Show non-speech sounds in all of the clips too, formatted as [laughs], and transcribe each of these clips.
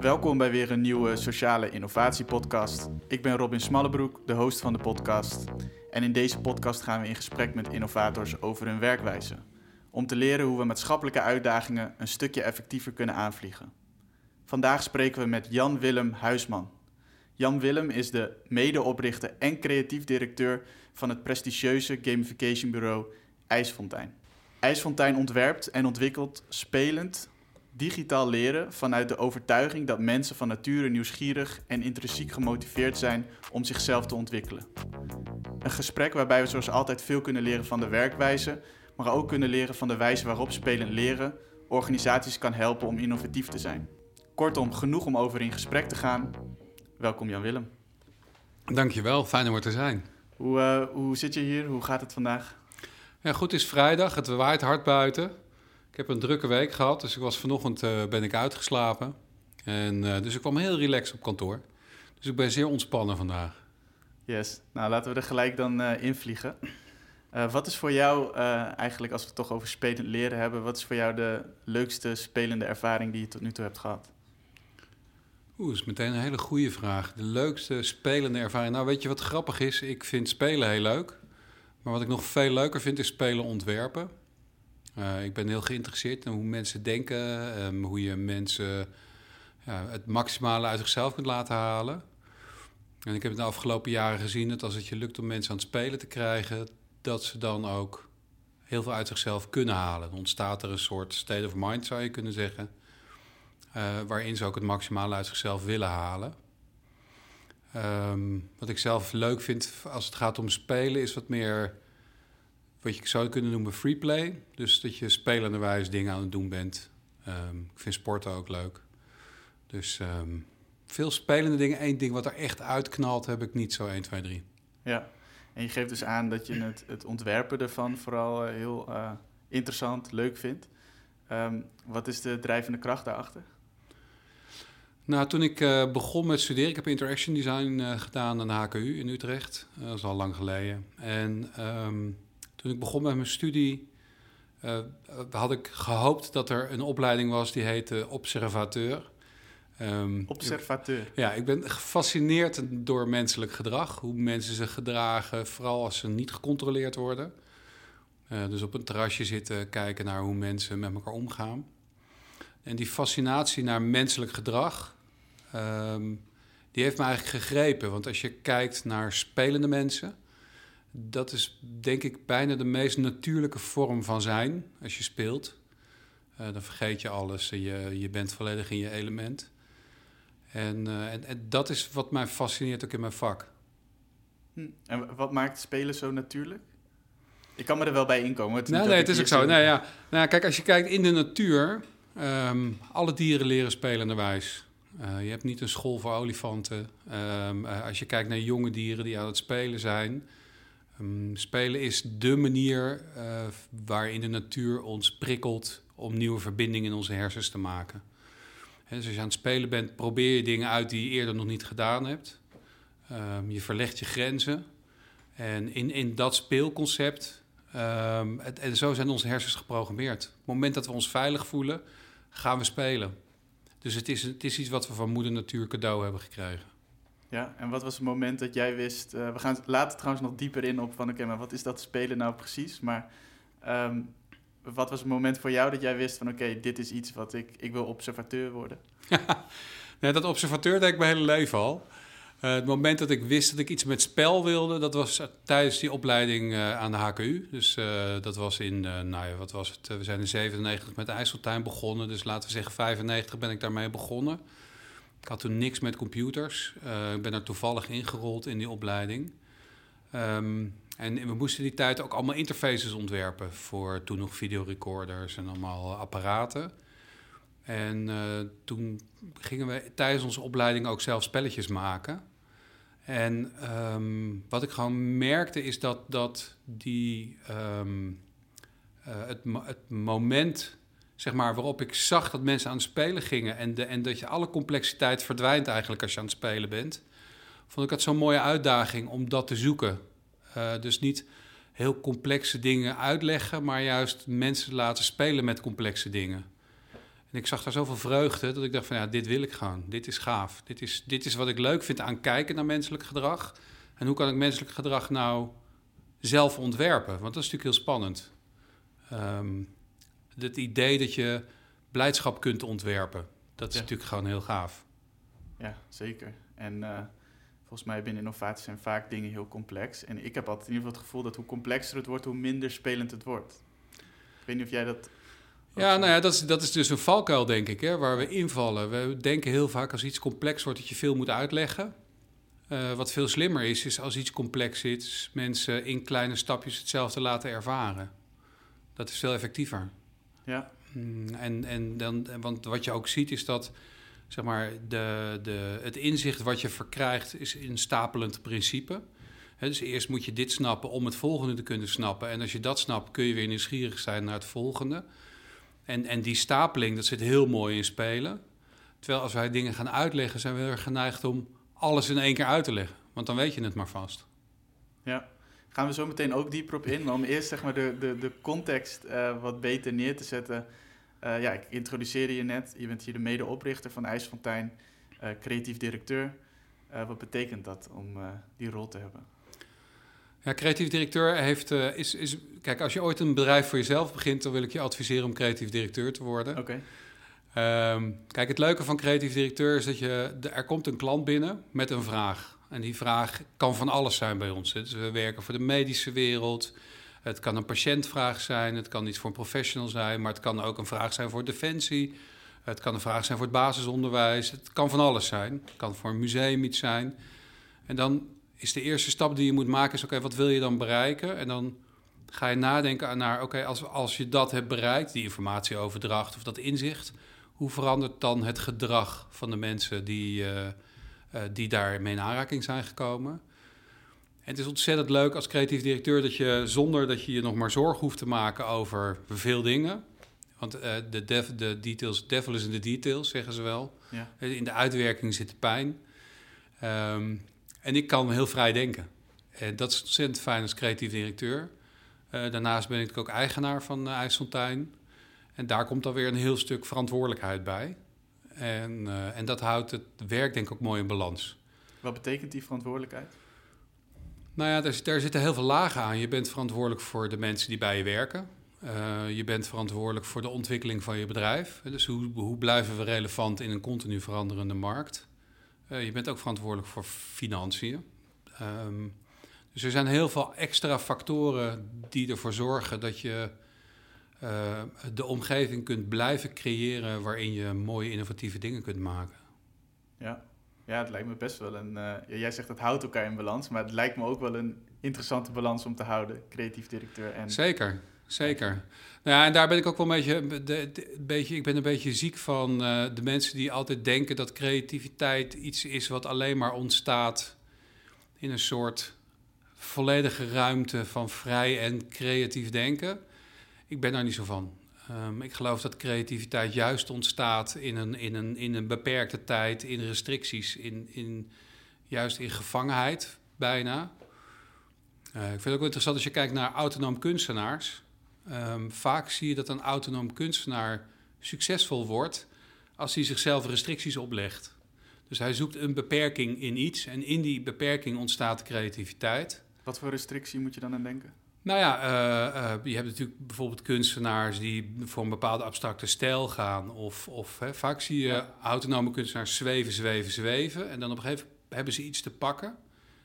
Welkom bij weer een nieuwe sociale innovatiepodcast. Ik ben Robin Smallebroek, de host van de podcast. En in deze podcast gaan we in gesprek met innovators over hun werkwijze. Om te leren hoe we maatschappelijke uitdagingen een stukje effectiever kunnen aanvliegen. Vandaag spreken we met Jan Willem Huisman. Jan Willem is de medeoprichter en creatief directeur van het prestigieuze gamification bureau IJsfontein. IJsfontein ontwerpt en ontwikkelt spelend digitaal leren vanuit de overtuiging dat mensen van nature nieuwsgierig en intrinsiek gemotiveerd zijn om zichzelf te ontwikkelen. Een gesprek waarbij we zoals altijd veel kunnen leren van de werkwijze, maar ook kunnen leren van de wijze waarop spelend leren organisaties kan helpen om innovatief te zijn. Kortom, genoeg om over in gesprek te gaan. Welkom Jan Willem. Dankjewel, fijn om er te zijn. Hoe, uh, hoe zit je hier? Hoe gaat het vandaag? Ja, goed, het is vrijdag, het waait hard buiten. Ik heb een drukke week gehad, dus ik was vanochtend uh, ben ik uitgeslapen. En, uh, dus ik kwam heel relaxed op kantoor. Dus ik ben zeer ontspannen vandaag. Yes, nou laten we er gelijk dan invliegen. wat is voor jou eigenlijk, als we het toch over spelend leren hebben, wat is voor jou de leukste spelende ervaring die je tot nu toe hebt gehad? Oeh, dat is meteen een hele goede vraag. De leukste spelende ervaring. Nou, weet je wat grappig is? Ik vind spelen heel leuk. Maar wat ik nog veel leuker vind, is spelen ontwerpen. Uh, ik ben heel geïnteresseerd in hoe mensen denken, um, hoe je mensen ja, het maximale uit zichzelf kunt laten halen. En ik heb de afgelopen jaren gezien dat als het je lukt om mensen aan het spelen te krijgen, dat ze dan ook heel veel uit zichzelf kunnen halen. Dan ontstaat er een soort state of mind, zou je kunnen zeggen, uh, waarin ze ook het maximale uit zichzelf willen halen. Um, wat ik zelf leuk vind als het gaat om spelen, is wat meer wat je zou kunnen noemen free play. Dus dat je spelenderwijs dingen aan het doen bent. Um, ik vind sporten ook leuk. Dus um, veel spelende dingen. Eén ding wat er echt uitknalt, heb ik niet zo 1, 2, 3. Ja, en je geeft dus aan dat je het, het ontwerpen ervan vooral uh, heel uh, interessant, leuk vindt. Um, wat is de drijvende kracht daarachter? Nou, toen ik uh, begon met studeren, ik heb interaction design gedaan aan de HKU in Utrecht. Dat is al lang geleden. En toen ik begon met mijn studie, had ik gehoopt dat er een opleiding was die heette observateur. Um, observateur? Ik, ja, ik ben gefascineerd door menselijk gedrag. Hoe mensen zich gedragen, vooral als ze niet gecontroleerd worden. dus op een terrasje zitten, kijken naar hoe mensen met elkaar omgaan. En die fascinatie naar menselijk gedrag, um, die heeft me eigenlijk gegrepen. Want als je kijkt naar spelende mensen, dat is denk ik bijna de meest natuurlijke vorm van zijn als je speelt. Uh, dan vergeet je alles je, je bent volledig in je element. En, uh, en, en, dat is wat mij fascineert ook in mijn vak. Hm. En wat maakt spelen zo natuurlijk? Ik kan me er wel bij inkomen. Het nee, nee, het is ook zo. Nee, ja. nou, kijk, als je kijkt in de natuur, um, alle dieren leren spelenderwijs. Uh, je hebt niet een school voor olifanten. Um, uh, als je kijkt naar jonge dieren die aan het spelen zijn. Um, spelen is de manier uh, waarin de natuur ons prikkelt om nieuwe verbindingen in onze hersens te maken. Dus als je aan het spelen bent, probeer je dingen uit die je eerder nog niet gedaan hebt. Um, je verlegt je grenzen. En in, in dat speelconcept, het, en zo zijn onze hersens geprogrammeerd. Op het moment dat we ons veilig voelen, gaan we spelen. Dus het is, het is iets wat we van moeder natuur cadeau hebben gekregen. Ja, en wat was het moment dat jij wist... Uh, we gaan later trouwens nog dieper in op van... oké, maar wat is dat spelen nou precies? Maar um, wat was het moment voor jou dat jij wist van... oké, dit is iets wat ik... ik wil observateur worden? [laughs] nee, dat observateur deed ik mijn hele leven al. Uh, het moment dat ik wist dat ik iets met spel wilde, dat was tijdens die opleiding uh, aan de HKU. Dus dat was in, nou ja, wat was het? we zijn in 97 met IJsseltuin begonnen. Dus laten we zeggen 95 ben ik daarmee begonnen. Ik had toen niks met computers. ik ben er toevallig ingerold in die opleiding. Um, en we moesten die tijd ook allemaal interfaces ontwerpen voor toen nog videorecorders en allemaal apparaten. En toen gingen we tijdens onze opleiding ook zelf spelletjes maken. En um, wat ik gewoon merkte is dat, dat die, um, uh, het, het, moment zeg maar, waarop ik zag dat mensen aan het spelen gingen en, de, en dat je alle complexiteit verdwijnt eigenlijk als je aan het spelen bent, vond ik dat zo'n mooie uitdaging om dat te zoeken. Uh, dus niet heel complexe dingen uitleggen, maar juist mensen laten spelen met complexe dingen. En ik zag daar zoveel vreugde dat ik dacht van ja, dit wil ik gewoon. Dit is gaaf. Dit is, dit is wat ik leuk vind aan kijken naar menselijk gedrag. En hoe kan ik menselijk gedrag nou zelf ontwerpen? Want dat is natuurlijk heel spannend. Um, het idee dat je blijdschap kunt ontwerpen, dat is natuurlijk gewoon heel gaaf. Ja, zeker. En uh, volgens mij binnen innovatie zijn vaak dingen heel complex. En ik heb altijd in ieder geval het gevoel dat hoe complexer het wordt, hoe minder spelend het wordt. Ik weet niet of jij dat ja, nou ja, dat is, dat is dus een valkuil, denk ik, hè, waar we invallen. We denken heel vaak als iets complex wordt dat je veel moet uitleggen. Uh, wat veel slimmer is, is als iets complex is, mensen in kleine stapjes hetzelfde laten ervaren. Dat is veel effectiever. Ja. Mm, en, en dan, want wat je ook ziet is dat zeg maar, de, de, het inzicht wat je verkrijgt is een stapelend principe. He, dus eerst moet je dit snappen om het volgende te kunnen snappen. En als je dat snapt, kun je weer nieuwsgierig zijn naar het volgende. En, en die stapeling, dat zit heel mooi in spelen. Terwijl als wij dingen gaan uitleggen, zijn we er geneigd om alles in één keer uit te leggen. Want dan weet je het maar vast. Ja, gaan we zo meteen ook dieper op in. Maar om eerst zeg maar, de, de, de context uh, wat beter neer te zetten. Uh, ja, ik introduceerde je net. Je bent hier de medeoprichter van IJsfontein, uh, creatief directeur. wat betekent dat om die rol te hebben? Ja, creatief directeur heeft, is, is... Kijk, als je ooit een bedrijf voor jezelf begint... dan wil ik je adviseren om creatief directeur te worden. Oké. Um, kijk, het leuke van creatief directeur is dat je... er komt een klant binnen met een vraag. En die vraag kan van alles zijn bij ons. Dus we werken voor de medische wereld. Het kan een patiëntvraag zijn. Het kan iets voor een professional zijn. Maar het kan ook een vraag zijn voor defensie. Het kan een vraag zijn voor het basisonderwijs. Het kan van alles zijn. Het kan voor een museum iets zijn. En dan is de eerste stap die je moet maken, is oké, wat wil je dan bereiken? En dan ga je nadenken naar, oké, als, als je dat hebt bereikt, die informatieoverdracht of dat inzicht, hoe verandert dan het gedrag van de mensen die, uh, uh, die daarmee in aanraking zijn gekomen? En het is ontzettend leuk als creatief directeur dat je zonder dat je je nog maar zorgen hoeft te maken over veel dingen. Want uh, de, details, devil is in de details, zeggen ze wel. Ja. In de uitwerking zit de pijn. Um, en ik kan heel vrij denken. En dat is ontzettend fijn als creatief directeur. Uh, daarnaast ben ik ook eigenaar van uh, IJsseltuin. En daar komt dan weer een heel stuk verantwoordelijkheid bij. En, uh, en dat houdt het werk denk ik ook mooi in balans. Wat betekent die verantwoordelijkheid? Nou ja, daar, daar zitten heel veel lagen aan. Je bent verantwoordelijk voor de mensen die bij je werken. je bent verantwoordelijk voor de ontwikkeling van je bedrijf. Dus hoe, hoe blijven we relevant in een continu veranderende markt? Uh, je bent ook verantwoordelijk voor financiën. Um, dus er zijn heel veel extra factoren die ervoor zorgen dat je uh, de omgeving kunt blijven creëren waarin je mooie innovatieve dingen kunt maken. Ja, ja het lijkt me best wel een. Uh, jij zegt het houdt elkaar in balans, maar het lijkt me ook wel een interessante balans om te houden, creatief directeur en. Zeker, zeker. Nou ja, en daar ben ik ook wel een beetje, de, beetje ik ben een beetje ziek van uh, de mensen die altijd denken dat creativiteit iets is wat alleen maar ontstaat in een soort volledige ruimte van vrij en creatief denken. Ik ben daar niet zo van. Um, ik geloof dat creativiteit juist ontstaat in een, in een, in een beperkte tijd, in restricties, in, in, juist in gevangenheid bijna. Uh, ik vind het ook interessant als je kijkt naar autonoom kunstenaars. Um, vaak zie je dat een autonoom kunstenaar succesvol wordt als hij zichzelf restricties oplegt. Dus hij zoekt een beperking in iets en in die beperking ontstaat creativiteit. Wat voor restrictie moet je dan aan denken? Nou ja, uh, uh, je hebt natuurlijk bijvoorbeeld kunstenaars die voor een bepaalde abstracte stijl gaan. Of, of hè, vaak zie je ja. autonome kunstenaars zweven, zweven, zweven. En dan op een gegeven moment hebben ze iets te pakken.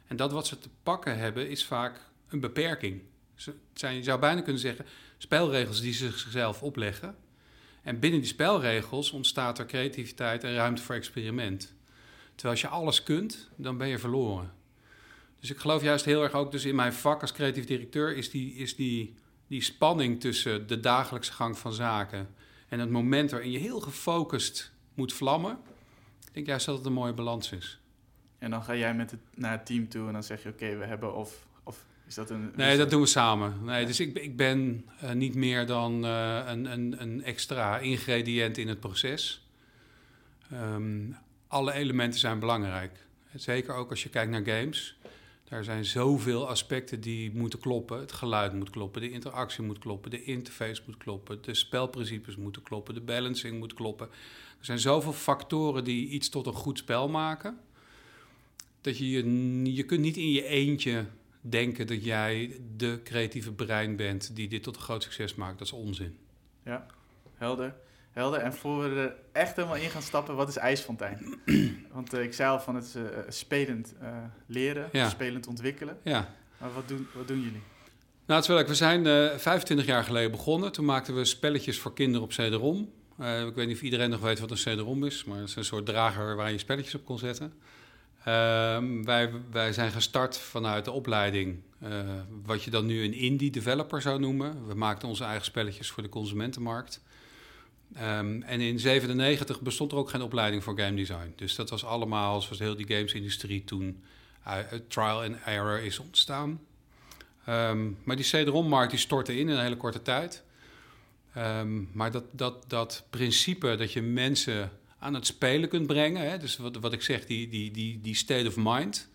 En dat wat ze te pakken hebben is vaak een beperking. Zijn, je zou bijna kunnen zeggen, spelregels die ze zichzelf opleggen. En binnen die spelregels ontstaat er creativiteit en ruimte voor experiment. Terwijl als je alles kunt, dan ben je verloren. Dus ik geloof juist heel erg ook dus in mijn vak als creatief directeur is die, is die, die spanning tussen de dagelijkse gang van zaken en het moment waarin je heel gefocust moet vlammen. Ik denk juist dat het een mooie balans is. En dan ga jij met het, naar het team toe en dan zeg je: Oké, we hebben of is dat een, nee, dat doen we samen. Nee, Dus ik, ik ben uh, niet meer dan uh, een, een, een, extra ingrediënt in het proces. Um, alle elementen zijn belangrijk. Zeker ook als je kijkt naar games. Daar zijn zoveel aspecten die moeten kloppen. Het geluid moet kloppen, de interactie moet kloppen, de interface moet kloppen, de spelprincipes moeten kloppen, de balancing moet kloppen. Er zijn zoveel factoren die iets tot een goed spel maken. Dat je, je, je kunt niet in je eentje denken dat jij de creatieve brein bent die dit tot een groot succes maakt. Dat is onzin. Ja, helder. Helder. En voor we er echt helemaal in gaan stappen, wat is IJsfontein? [clears throat] Want uh, ik zei al van het uh, spelend uh, leren, ja. spelend ontwikkelen. Ja. Maar wat doen, wat doen jullie? Nou, het is wel leuk. We zijn 25 jaar geleden begonnen. Toen maakten we spelletjes voor kinderen op CD-ROM. ik weet niet of iedereen nog weet wat een CD-ROM is, maar het is een soort drager waar je spelletjes op kon zetten. Ehm, wij, wij zijn gestart vanuit de opleiding, wat je dan nu een indie developer zou noemen. We maakten onze eigen spelletjes voor de consumentenmarkt. Um, en in 97 bestond er ook geen opleiding voor game design. Dus dat was allemaal, zoals heel die gamesindustrie toen uh, trial and error is ontstaan. Um, maar die CD-ROM-markt die stortte in in een hele korte tijd. Um, maar dat, dat, dat principe dat je mensen aan het spelen kunt brengen, hè, dus wat, wat ik zeg, die, die, die, die state of mind,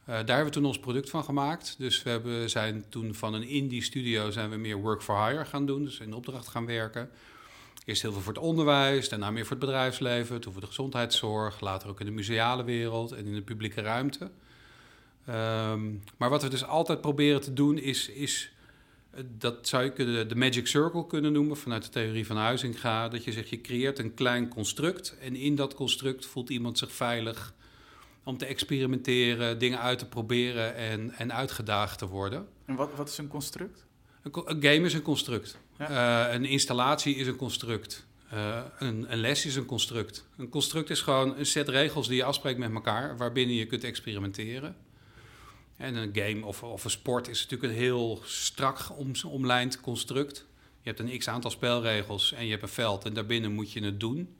uh, daar hebben we toen ons product van gemaakt. Dus we hebben, zijn toen van een indie studio zijn we meer work for hire gaan doen, dus in opdracht gaan werken. Eerst heel veel voor het onderwijs, daarna meer voor het bedrijfsleven, toen voor de gezondheidszorg, later ook in de museale wereld en in de publieke ruimte. Um, maar wat we dus altijd proberen te doen is, is dat zou je kunnen, de magic circle kunnen noemen vanuit de theorie van Huizinga. Dat je zegt, je creëert een klein construct en in dat construct voelt iemand zich veilig om te experimenteren, dingen uit te proberen en, en uitgedaagd te worden. En wat, wat is een construct? Een, game is een construct. Ja. Uh, een installatie is een construct. Uh, een, een, les is een construct. Een construct is gewoon een set regels die je afspreekt met elkaar, waarbinnen je kunt experimenteren. En een game of, of een sport is natuurlijk een heel strak om, omlijnd construct. Je hebt een x aantal spelregels en je hebt een veld en daarbinnen moet je het doen.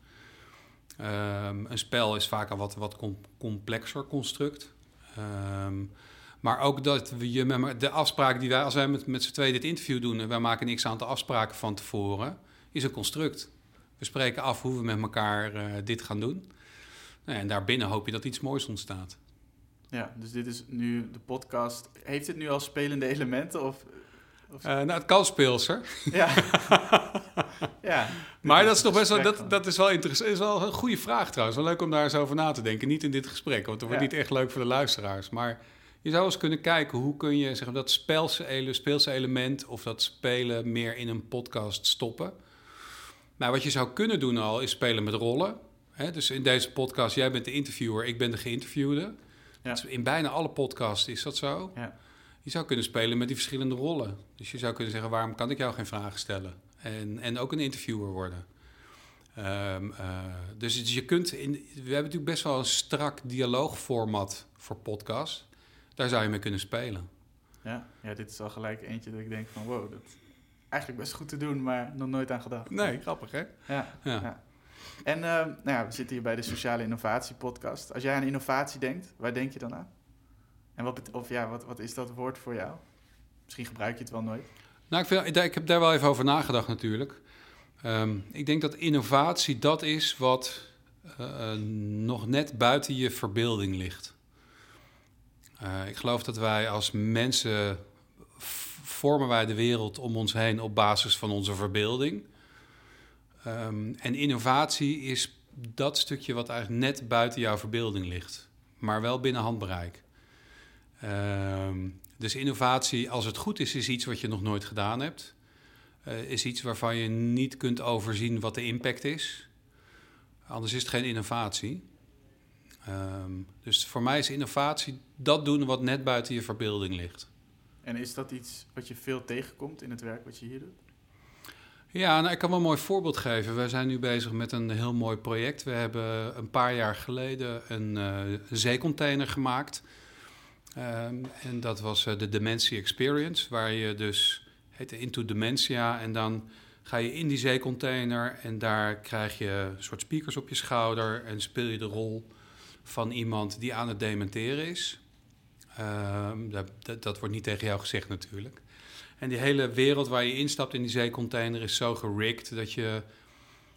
Um, een spel is vaak een wat, wat complexer construct. Um, maar ook dat we je met de afspraak die wij, als wij met, met z'n tweeën dit interview doen en wij maken een x aantal afspraken van tevoren, is een construct. We spreken af hoe we met elkaar uh, dit gaan doen. Nou, en daarbinnen hoop je dat iets moois ontstaat. Ja, dus dit is nu de podcast. Heeft het nu al spelende elementen? Of, of... Uh, nou, het kan speelser. Ja. [laughs] ja maar dat is toch best wel, dat, dat is wel interessant. is wel een goede vraag trouwens. Wel leuk om daar eens over na te denken. Niet in dit gesprek, want het wordt ja. niet echt leuk voor de luisteraars. Maar je zou eens kunnen kijken hoe kun je zeg, dat speelse, speelse element of dat spelen meer in een podcast stoppen. Nou, wat je zou kunnen doen al is spelen met rollen. dus in deze podcast, jij bent de interviewer, ik ben de geïnterviewde. Ja. Dus in bijna alle podcasts is dat zo. Ja. Je zou kunnen spelen met die verschillende rollen. Dus je zou kunnen zeggen, waarom kan ik jou geen vragen stellen? En, en ook een interviewer worden. Um, uh, dus je kunt, in, we hebben natuurlijk best wel een strak dialoogformat voor podcasts. Daar zou je mee kunnen spelen. Ja, ja, dit is al gelijk eentje dat ik denk van wow, dat is eigenlijk best goed te doen, maar nog nooit aan gedacht. Nee, grappig hè? Ja. ja. ja. En uh, nou ja, we zitten hier bij de Sociale Innovatie Podcast. Als jij aan innovatie denkt, waar denk je dan aan? En wat, of ja, wat, wat is dat woord voor jou? Misschien gebruik je het wel nooit. Nou, ik, vind, ik heb daar wel even over nagedacht natuurlijk. Um, ik denk dat innovatie dat is wat uh, nog net buiten je verbeelding ligt. Uh, ik geloof dat wij als mensen vormen wij de wereld om ons heen op basis van onze verbeelding. Um, en innovatie is dat stukje wat eigenlijk net buiten jouw verbeelding ligt, maar wel binnen handbereik. Um, dus innovatie, als het goed is, is iets wat je nog nooit gedaan hebt. Uh, is iets waarvan je niet kunt overzien wat de impact is. Anders is het geen innovatie. Um, dus voor mij is innovatie dat doen wat net buiten je verbeelding ligt. En is dat iets wat je veel tegenkomt in het werk wat je hier doet? Ja, nou, ik kan wel een mooi voorbeeld geven. We zijn nu bezig met een heel mooi project. We hebben een paar jaar geleden een uh, zeecontainer gemaakt. Um, en dat was uh, de Dementia Experience, waar je dus heette Into Dementia. En dan ga je in die zeecontainer en daar krijg je een soort speakers op je schouder en speel je de rol van iemand die aan het dementeren is. Um, dat, dat, dat, wordt niet tegen jou gezegd natuurlijk. En die hele wereld waar je instapt in die zeecontainer is zo gerigged dat je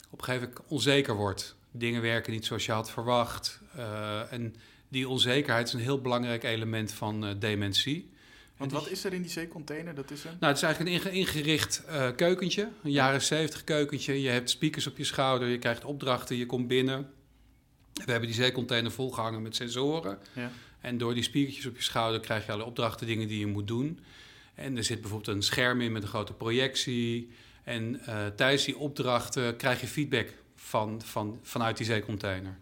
op een gegeven moment onzeker wordt. Dingen werken niet zoals je had verwacht. Uh, en die onzekerheid is een heel belangrijk element van uh, dementie. Want wat is er in die zeecontainer? Dat is een... Nou, het is eigenlijk een ingericht uh, keukentje, een jaren 70 keukentje. Je hebt speakers op je schouder, je krijgt opdrachten, je komt binnen. We hebben die zeecontainer volgehangen met sensoren. Ja. En door die speakertjes op je schouder krijg je alle opdrachten, dingen die je moet doen. En er zit bijvoorbeeld een scherm in met een grote projectie. En uh, tijdens die opdrachten krijg je feedback van, van, vanuit die zeecontainer.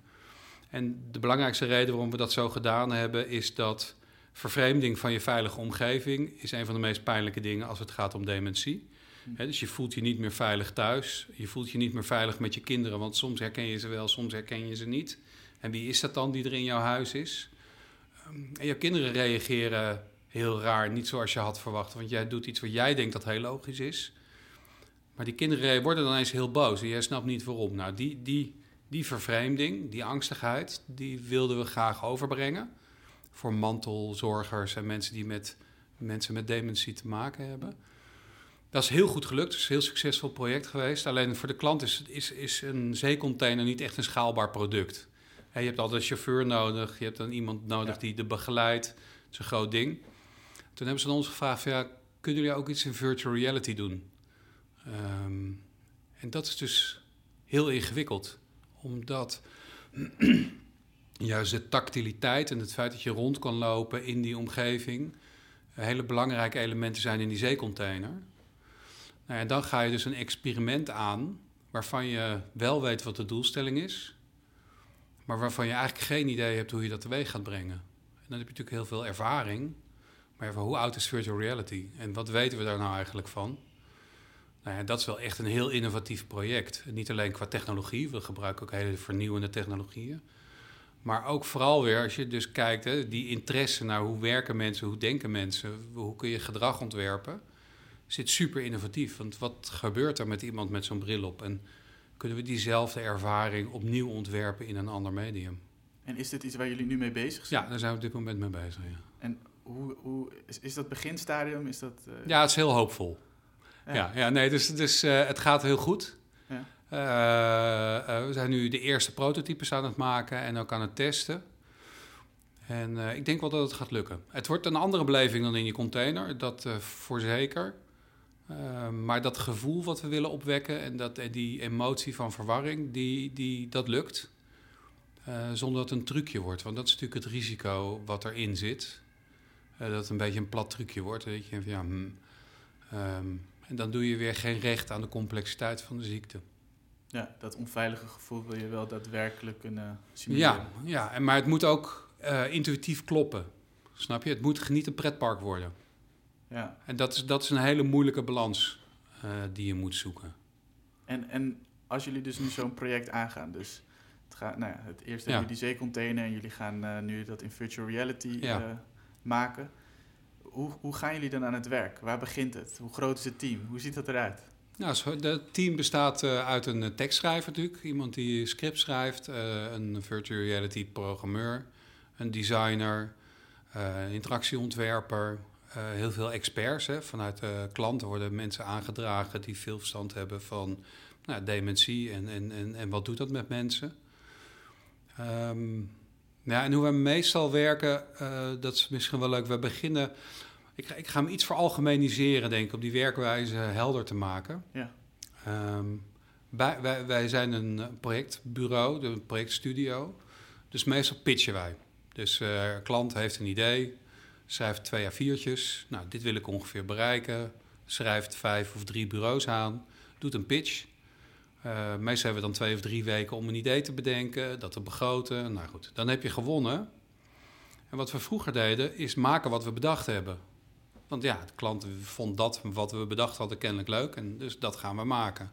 En de belangrijkste reden waarom we dat zo gedaan hebben, is dat vervreemding van je veilige omgeving is een van de meest pijnlijke dingen als het gaat om dementie. Dus je voelt je niet meer veilig thuis. Je voelt je niet meer veilig met je kinderen, want soms herken je ze wel, soms herken je ze niet. En wie is dat dan die er in jouw huis is? Ehm, en je kinderen reageren heel raar, niet zoals je had verwacht. Want jij doet iets wat jij denkt dat heel logisch is. Maar die kinderen worden dan eens heel boos en jij snapt niet waarom. Nou, die, die, die vervreemding, die angstigheid, die wilden we graag overbrengen. Voor mantelzorgers en mensen die met mensen met dementie te maken hebben. Dat is heel goed gelukt. Het is een heel succesvol project geweest. Alleen voor de klant is, is, is een zeecontainer niet echt een schaalbaar product. je hebt altijd een chauffeur nodig. Je hebt dan iemand nodig die de begeleidt. Het is een groot ding. Toen hebben ze aan ons gevraagd: ja, kunnen jullie ook iets in virtual reality doen? Ehm, en dat is dus heel ingewikkeld, omdat [clears throat] juist de tactiliteit en het feit dat je rond kan lopen in die omgeving hele belangrijke elementen zijn in die zeecontainer. Nou, en dan ga je dus een experiment aan waarvan je wel weet wat de doelstelling is, maar waarvan je eigenlijk geen idee hebt hoe je dat teweeg gaat brengen. En dan heb je natuurlijk heel veel ervaring. Maar hoe oud is virtual reality? En wat weten we daar nou eigenlijk van? Nou ja, dat is wel echt een heel innovatief project. niet alleen qua technologie, we gebruiken ook hele vernieuwende technologieën. Maar ook vooral weer als je dus kijkt, hè, die interesse naar hoe werken mensen, hoe denken mensen, hoe kun je gedrag ontwerpen, zit super innovatief. Want wat gebeurt er met iemand met zo'n bril op? En kunnen we diezelfde ervaring opnieuw ontwerpen in een ander medium? En is dit iets waar jullie nu mee bezig zijn? Ja, daar zijn we op dit moment mee bezig. Ja. En hoe, hoe, is, is dat beginstadium? Is dat, uh... Ja, het is heel hoopvol. Ja, ja, nee, dus, dus uh, het gaat heel goed. Ja. Uh, we zijn nu de eerste prototypes aan het maken en ook aan het testen. En ik denk wel dat het gaat lukken. Het wordt een andere beleving dan in je container, dat voor zeker. Maar dat gevoel wat we willen opwekken en dat, die emotie van verwarring, die, die, dat lukt. zonder dat het een trucje wordt. Want dat is natuurlijk het risico wat erin zit. dat het een beetje een plat trucje wordt. Weet je, ja, hmm, um, en dan doe je weer geen recht aan de complexiteit van de ziekte. Ja, dat onveilige gevoel wil je wel daadwerkelijk kunnen simuleren. Ja, ja en, maar het moet ook intuïtief kloppen. Snap je? Het moet niet een pretpark worden. Ja. En dat is, dat is een hele moeilijke balans uh, die je moet zoeken. En, en als jullie dus nu zo'n project aangaan, dus het, gaat, nou ja, het eerste ja. jullie die zeecontainer en jullie gaan uh, nu dat in virtual reality ja. maken hoe, hoe gaan jullie dan aan het werk? Waar begint het? Hoe groot is het team? Hoe ziet dat eruit? Nou, het team bestaat uit een eh, tekstschrijver natuurlijk. Iemand die script schrijft, een virtual reality programmeur, een designer, uh, interactieontwerper. Heel veel experts. Hè. Vanuit klanten worden mensen aangedragen die veel verstand hebben van nou, dementie en, en, en, en wat doet dat met mensen. Um, ja, en hoe we meestal werken, uh, dat is misschien wel leuk. We beginnen. Ik ga, ik ga hem iets veralgemeniseren, denk ik, om die werkwijze helder te maken. Ja. Um, wij, wij, wij, zijn een projectbureau, een projectstudio. Dus meestal pitchen wij. Dus uh, klant heeft een idee, schrijft twee A4'tjes. Nou, dit wil ik ongeveer bereiken. Schrijft vijf of drie bureaus aan, doet een pitch. Uh, meestal hebben we dan twee of drie weken om een idee te bedenken, dat te begroten. Nou goed, dan heb je gewonnen. En wat we vroeger deden, is maken wat we bedacht hebben. Want ja, de klant vond dat wat we bedacht hadden kennelijk leuk en dus dat gaan we maken.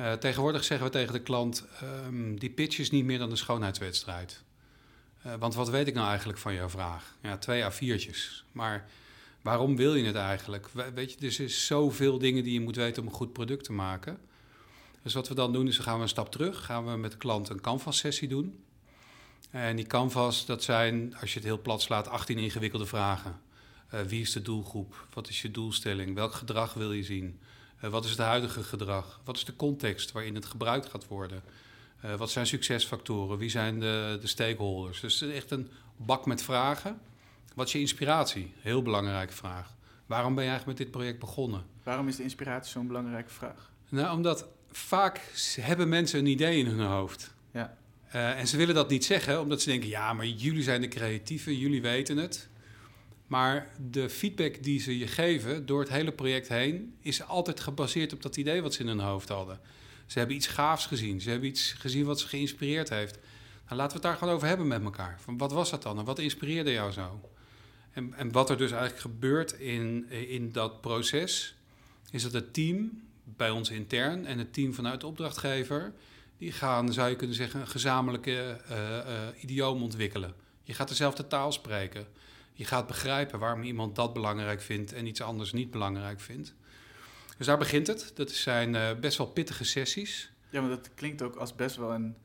Uh, tegenwoordig zeggen we tegen de klant, um, die pitch is niet meer dan een schoonheidswedstrijd. Uh, want wat weet ik nou eigenlijk van jouw vraag? Ja, twee A4'tjes. Maar waarom wil je het eigenlijk? weet je, er is zoveel dingen die je moet weten om een goed product te maken. Dus wat we dan doen is, dan gaan we een stap terug. Gaan we met de klant een canvas-sessie doen. En die canvas, dat zijn, als je het heel plat slaat, 18 ingewikkelde vragen. Uh, wie is de doelgroep? Wat is je doelstelling? Welk gedrag wil je zien? Uh, wat is het huidige gedrag? Wat is de context waarin het gebruikt gaat worden? Uh, wat zijn succesfactoren? Wie zijn de, de stakeholders? Dus echt een bak met vragen. Wat is je inspiratie? Heel belangrijke vraag. Waarom ben je eigenlijk met dit project begonnen? Waarom is de inspiratie zo'n belangrijke vraag? Nou, omdat vaak hebben mensen een idee in hun hoofd. Ja. Uh, en ze willen dat niet zeggen, omdat ze denken: ja, maar jullie zijn de creatieven, jullie weten het. Maar de feedback die ze je geven door het hele project heen is altijd gebaseerd op dat idee wat ze in hun hoofd hadden. Ze hebben iets gaafs gezien, ze hebben iets gezien wat ze geïnspireerd heeft. Nou, laten we het daar gewoon over hebben met elkaar. Van wat was dat dan en wat inspireerde jou zo? En, en wat er dus eigenlijk gebeurt in, in dat proces, is dat het team bij ons intern en het team vanuit de opdrachtgever, die gaan, zou je kunnen zeggen, een gezamenlijke uh, idioom ontwikkelen. Je gaat dezelfde taal spreken. Je gaat begrijpen waarom iemand dat belangrijk vindt en iets anders niet belangrijk vindt. Dus daar begint het. Dat zijn uh, best wel pittige sessies. Ja, maar dat klinkt ook als best wel een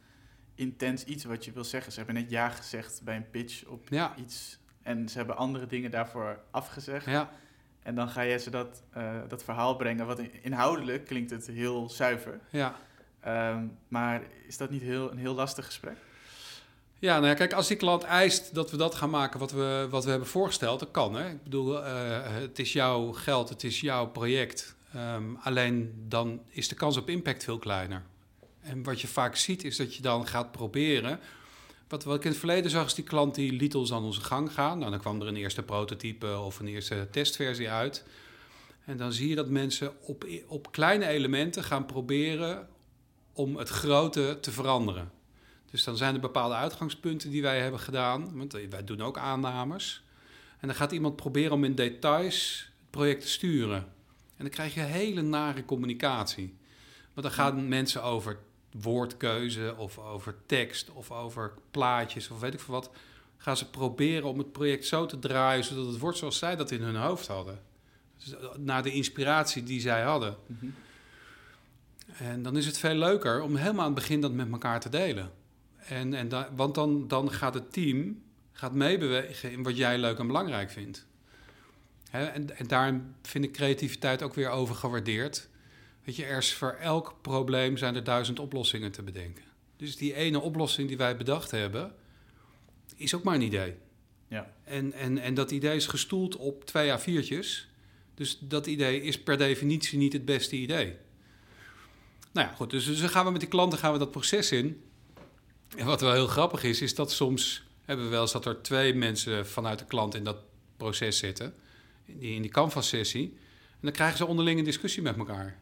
intens iets wat je wil zeggen. Ze hebben net ja gezegd bij een pitch op ja. iets. En ze hebben andere dingen daarvoor afgezegd. Ja. En dan ga je ze dat, uh, dat verhaal brengen. Wat inhoudelijk klinkt het heel zuiver. Ja. Um, maar is dat niet heel, een heel lastig gesprek? Ja, nou ja, kijk, als die klant eist dat we dat gaan maken wat we, wat we hebben voorgesteld, dat kan. Hè? Ik bedoel, uh, het is jouw geld, het is jouw project. Um, alleen dan is de kans op impact veel kleiner. En wat je vaak ziet, is dat je dan gaat proberen. Wat, wat ik in het verleden zag, is die klant die liet ons aan onze gang gaan. Nou, dan kwam er een eerste prototype of een eerste testversie uit. En dan zie je dat mensen op, op kleine elementen gaan proberen om het grote te veranderen. Dus dan zijn er bepaalde uitgangspunten die wij hebben gedaan. Want wij doen ook aannames. En dan gaat iemand proberen om in details het project te sturen. En dan krijg je hele nare communicatie. Want dan gaan mensen over woordkeuze of over tekst of over plaatjes of weet ik veel wat. Gaan ze proberen om het project zo te draaien zodat het wordt zoals zij dat in hun hoofd hadden. Dus eh, naar de inspiratie die zij hadden. Mhm. En dan is het veel leuker om helemaal aan het begin dat met elkaar te delen. En, en da, want dan, dan gaat het team gaat meebewegen in wat jij leuk en belangrijk vindt. En, en daarin vind ik creativiteit ook weer overgewaardeerd. Weet je, er is voor elk probleem zijn er duizend oplossingen te bedenken. Dus die ene oplossing die wij bedacht hebben, is ook maar een idee. Ja. En, en, en dat idee is gestoeld op twee A4'tjes. Dus dat idee is per definitie niet het beste idee. Nou ja, goed. Dus, dus dan gaan we met die klanten gaan we dat proces in. En wat wel heel grappig is, is dat soms hebben we wel eens dat er twee mensen vanuit de klant in dat proces zitten. In die, in die canvas-sessie. En dan krijgen ze onderling een discussie met elkaar.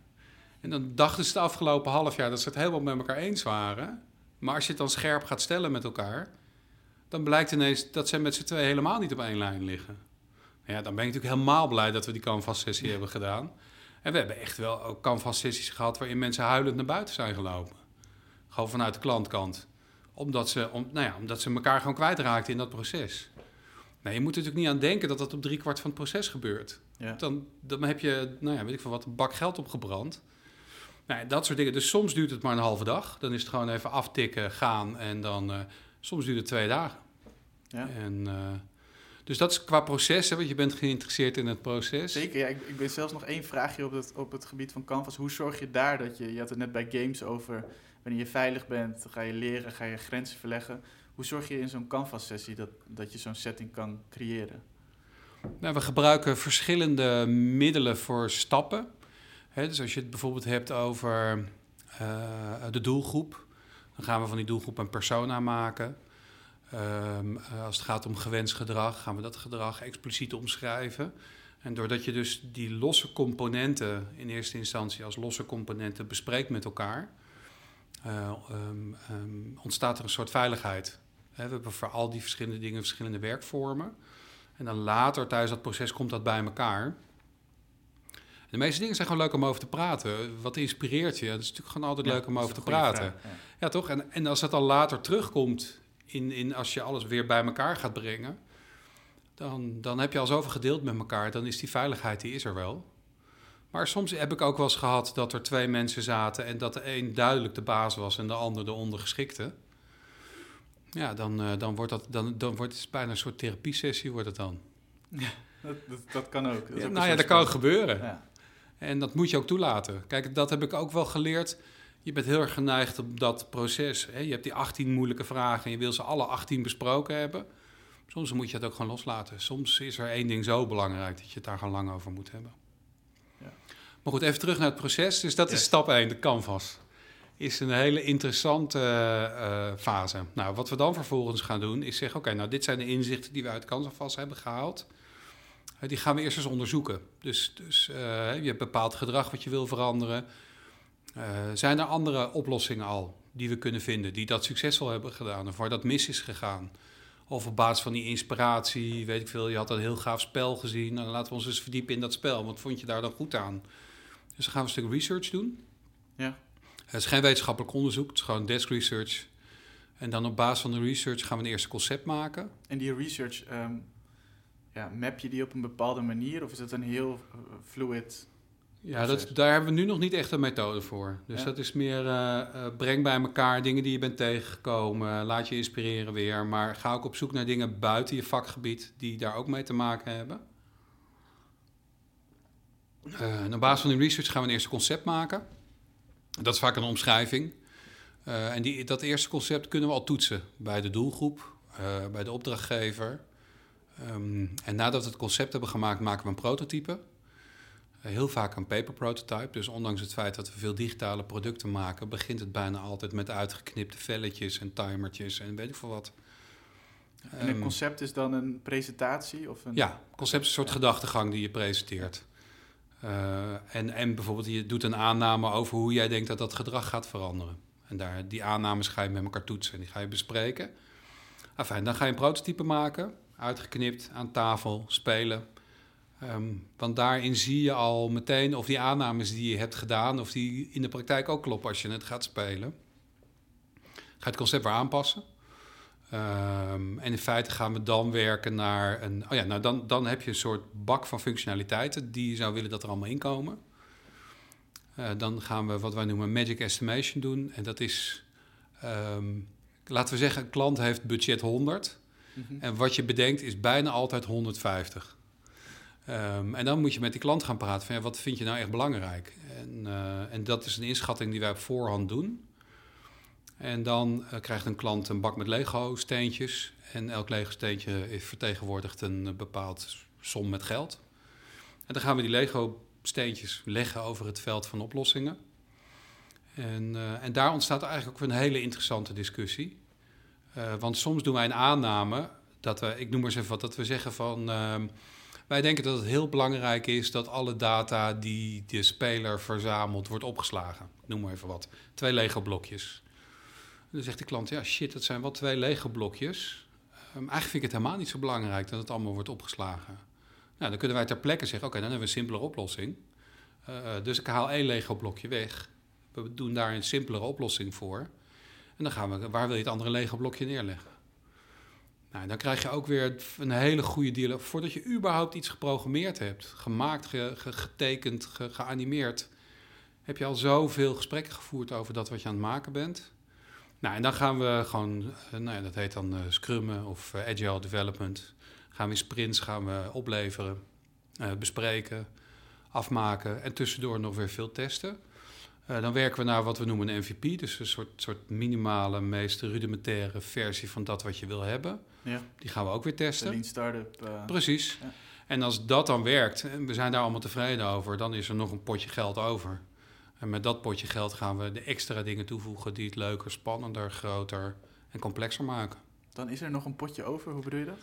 En dan dachten ze het afgelopen half jaar dat ze het helemaal met elkaar eens waren. Maar als je het dan scherp gaat stellen met elkaar, dan blijkt ineens dat ze met z'n twee helemaal niet op één lijn liggen. Ja, dan ben ik natuurlijk helemaal blij dat we die canvas-sessie hebben gedaan. En we hebben echt wel ook canvas-sessies gehad waarin mensen huilend naar buiten zijn gelopen. Gewoon vanuit de klantkant omdat ze, om, nou ja, omdat ze elkaar gewoon kwijtraakten in dat proces. Nou, je moet er natuurlijk niet aan denken dat dat op drie kwart van het proces gebeurt. Ja. Dan, dan heb je, nou ja, weet ik van wat, een bak geld opgebrand. Nou, dat soort dingen. Dus soms duurt het maar een halve dag. Dan is het gewoon even aftikken, gaan en dan... Uh, soms duurt het twee dagen. Ja. En, uh, dus dat is qua proces, hè, want je bent geïnteresseerd in het proces. Zeker, ja. Ik, ik ben zelfs nog één vraagje op het, op het gebied van Canvas. Hoe zorg je daar dat je... Je had het net bij games over wanneer je veilig bent, ga je leren, ga je grenzen verleggen. Hoe zorg je in zo'n canvas-sessie dat, dat je zo'n setting kan creëren? Nou, we gebruiken verschillende middelen voor stappen. dus als je het bijvoorbeeld hebt over uh, de doelgroep, dan gaan we van die doelgroep een persona maken. Um, als het gaat om gewenst gedrag, gaan we dat gedrag expliciet omschrijven. En doordat je dus die losse componenten in eerste instantie als losse componenten bespreekt met elkaar, uh, ontstaat er een soort veiligheid. we hebben voor al die verschillende dingen verschillende werkvormen. En dan later tijdens dat proces komt dat bij elkaar. De meeste dingen zijn gewoon leuk om over te praten. Wat inspireert je? Het is natuurlijk gewoon altijd leuk om over te praten. ja. toch? En, en als dat dan later terugkomt, in, in, als je alles weer bij elkaar gaat brengen, dan, dan heb je al zoveel gedeeld met elkaar. Dan is die veiligheid, die is er wel. Maar soms heb ik ook wel eens gehad dat er twee mensen zaten en dat de een duidelijk de baas was en de ander de ondergeschikte. Ja, dan, uh, dan wordt dat dan, dan wordt het bijna een soort therapiesessie wordt het dan. Ja, dat, dat, kan ook. nou ja, dat kan gebeuren. Ja. En dat moet je ook toelaten. Kijk, dat heb ik ook wel geleerd je bent heel erg geneigd op dat proces. Hè? Je hebt die 18 moeilijke vragen en je wil ze alle 18 besproken hebben. Soms moet je het ook gewoon loslaten. Soms is er één ding zo belangrijk dat je het daar gewoon lang over moet hebben. Maar goed, even terug naar het proces. Dus dat is stap 1, de canvas. Is een hele interessante uh, fase. Nou, wat we dan vervolgens gaan doen, is zeggen: oké, nou, dit zijn de inzichten die we uit canvas hebben gehaald. Uh, die gaan we eerst eens onderzoeken. Dus, dus je hebt bepaald gedrag wat je wil veranderen. zijn er andere oplossingen al die we kunnen vinden, die dat succesvol hebben gedaan of waar dat mis is gegaan? Of op basis van die inspiratie, weet ik veel, je had een heel gaaf spel gezien. En nou, laten we ons eens verdiepen in dat spel. Wat vond je daar dan goed aan? Dus dan gaan we een stuk research doen. Ja. Het is geen wetenschappelijk onderzoek, het is gewoon desk research. En dan op basis van de research gaan we een eerste concept maken. En die research, um, ja, map je die op een bepaalde manier of is het een heel eh, fluid ja, dat, daar hebben we nu nog niet echt een methode voor. Dus dat is meer uh, breng bij elkaar dingen die je bent tegengekomen. Laat je inspireren weer. Maar ga ook op zoek naar dingen buiten je vakgebied die daar ook mee te maken hebben. En op basis van die research gaan we een eerste concept maken. Dat is vaak een omschrijving. en die, dat eerste concept kunnen we al toetsen bij de doelgroep, bij de opdrachtgever. Um, en nadat we het concept hebben gemaakt, maken we een prototype heel vaak een paper prototype. Dus ondanks het feit dat we veel digitale producten maken, begint het bijna altijd met uitgeknipte velletjes en timertjes en weet ik veel wat. En een ehm, concept is dan een presentatie? Of een... Ja, concept is een soort gedachtegang die je presenteert. Uh, en, en bijvoorbeeld, je doet een aanname over hoe jij denkt dat dat gedrag gaat veranderen. En daar, die aannames ga je met elkaar toetsen en die ga je bespreken. Enfin, dan ga je een prototype maken, uitgeknipt, aan tafel, spelen. Um, want daarin zie je al meteen of die aannames die je hebt gedaan, of die in de praktijk ook kloppen als je het gaat spelen. Ga je het concept weer aanpassen. Um, en in feite gaan we dan werken naar een. Oh ja, nou dan, dan heb je een soort bak van functionaliteiten die je zou willen dat er allemaal in komen. Uh, dan gaan we wat wij noemen magic estimation doen. En dat is, um, laten we zeggen, een klant heeft budget 100. Mm -hmm. En wat je bedenkt is bijna altijd 150. Um, en dan moet je met die klant gaan praten van ja, wat vind je nou echt belangrijk? En, uh, en dat is een inschatting die wij op voorhand doen. En dan uh, krijgt een klant een bak met Lego-steentjes. En elk Lego-steentje vertegenwoordigt een bepaald som met geld. En dan gaan we die Lego-steentjes leggen over het veld van oplossingen. En, uh, en daar ontstaat eigenlijk ook een hele interessante discussie. want soms doen wij een aanname dat we, ik noem maar eens even wat, dat we zeggen van ehm, wij denken dat het heel belangrijk is dat alle data die de speler verzamelt, wordt opgeslagen. noem maar even wat. Twee Lego-blokjes. Dan zegt de klant, ja shit, dat zijn wel twee Lego-blokjes. Um, eigenlijk vind ik het helemaal niet zo belangrijk dat het allemaal wordt opgeslagen. Nou, dan kunnen wij ter plekke zeggen, oké, dan hebben we een simpelere oplossing. Uh, dus ik haal één Lego-blokje weg. We doen daar een simpelere oplossing voor. En dan gaan we, waar wil je het andere Lego-blokje neerleggen? Nou, dan krijg je ook weer een hele goede dialoog. Voordat je überhaupt iets geprogrammeerd hebt, gemaakt, getekend, geanimeerd, heb je al zoveel gesprekken gevoerd over dat wat je aan het maken bent. Nou, en dan gaan we gewoon, eh, nou ja, dat heet dan uh, scrummen of uh, agile development. Gaan we in sprints gaan we opleveren, bespreken, afmaken en tussendoor nog weer veel testen. Uh, dan werken we naar wat we noemen een MVP, dus een soort, soort minimale, meest rudimentaire versie van dat wat je wil hebben. Ja. Die gaan we ook weer testen. Lean startup. Uh, Precies. Ja. En als dat dan werkt en we zijn daar allemaal tevreden over, dan is er nog een potje geld over. En met dat potje geld gaan we de extra dingen toevoegen die het leuker, spannender, groter en complexer maken. Dan is er nog een potje over, hoe bedoel je dat?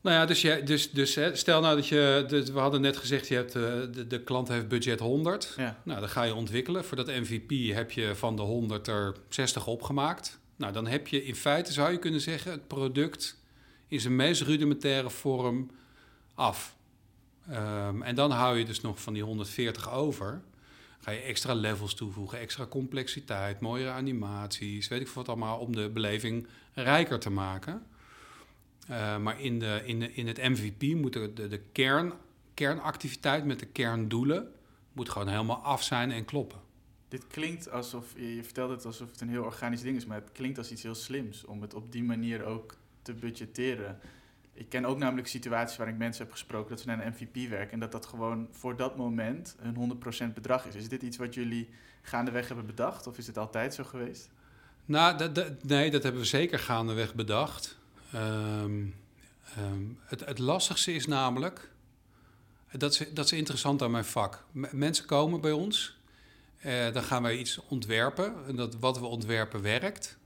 Nou ja, dus, je, dus, dus hè, stel nou dat je, dus we hadden net gezegd, je hebt, uh, de, de klant heeft budget 100. Ja. Nou, dan ga je ontwikkelen. Voor dat MVP heb je van de 100 er 60 opgemaakt. Nou, dan heb je in feite, zou je kunnen zeggen, het product in zijn meest rudimentaire vorm af. Um, en dan hou je dus nog van die 140 over. Ga je extra levels toevoegen, extra complexiteit, mooiere animaties, weet ik wat allemaal, om de beleving rijker te maken. Uh, maar in, de, in, de, in het MVP moet de, de, kern, kernactiviteit met de kerndoelen moet gewoon helemaal af zijn en kloppen. Dit klinkt alsof, je vertelt het alsof het een heel organisch ding is, maar het klinkt als iets heel slims om het op die manier ook te budgetteren. Ik ken ook namelijk situaties waarin ik mensen heb gesproken dat ze naar een MVP werken en dat dat gewoon voor dat moment een 100% bedrag is. Is dit iets wat jullie gaandeweg hebben bedacht of is het altijd zo geweest? Nou, nee, dat hebben we zeker gaandeweg bedacht. Ehm, ehm, het, het lastigste is namelijk, dat is, dat is interessant aan mijn vak. Mensen komen bij ons, eh, dan gaan wij iets ontwerpen en dat wat we ontwerpen werkt.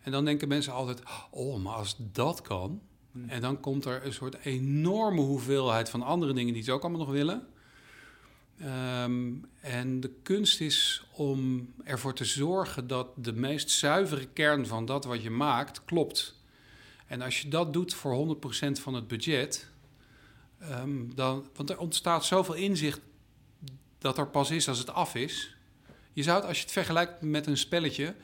En dan denken mensen altijd, oh, maar als dat kan, En dan komt er een soort enorme hoeveelheid van andere dingen die ze ook allemaal nog willen. Ehm, en de kunst is om ervoor te zorgen dat de meest zuivere kern van dat wat je maakt klopt. En als je dat doet voor 100% van het budget, ehm, dan, want er ontstaat zoveel inzicht dat er pas is als het af is. Je zou het, als je het vergelijkt met een spelletje,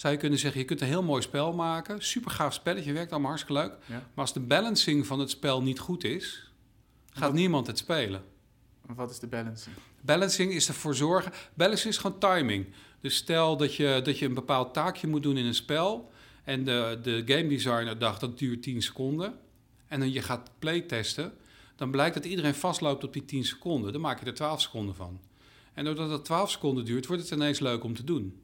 zou je kunnen zeggen: je kunt een heel mooi spel maken, super gaaf spelletje, werkt allemaal hartstikke leuk. Ja. Maar als de balancing van het spel niet goed is, gaat niemand het spelen. Wat is de balancing? Balancing is ervoor zorgen. Balancing is gewoon timing. Dus stel dat je, dat je een bepaald taakje moet doen in een spel. En de, de game designer dacht dat duurt 10 seconden. En dan je gaat playtesten. Dan blijkt dat iedereen vastloopt op die 10 seconden. Dan maak je er 12 seconden van. En doordat het 12 seconden duurt, wordt het ineens leuk om te doen.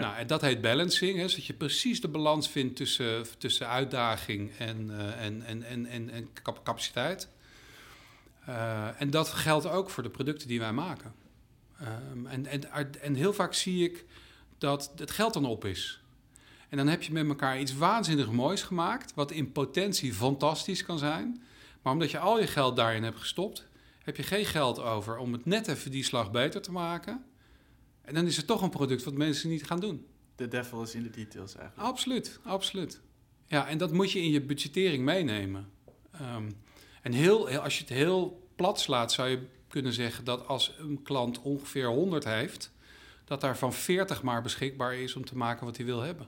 Nou, en dat heet balancing. Hè, zodat je precies de balans vindt tussen, tussen uitdaging en, eh, en, en, en, en, en cap- capaciteit. Eh, en dat geldt ook voor de producten die wij maken. Ehm, en, en, en heel vaak zie ik dat het geld dan op is. En dan heb je met elkaar iets waanzinnig moois gemaakt, wat in potentie fantastisch kan zijn. Maar omdat je al je geld daarin hebt gestopt, heb je geen geld over om het net even die slag beter te maken. En dan is het toch een product wat mensen niet gaan doen. De devil is in de details eigenlijk. Absoluut, absoluut. Ja, en dat moet je in je budgettering meenemen. Ehm, en heel, heel- als je het heel plat slaat, zou je kunnen zeggen dat als een klant ongeveer 100 heeft, dat daarvan 40 maar beschikbaar is om te maken wat hij wil hebben.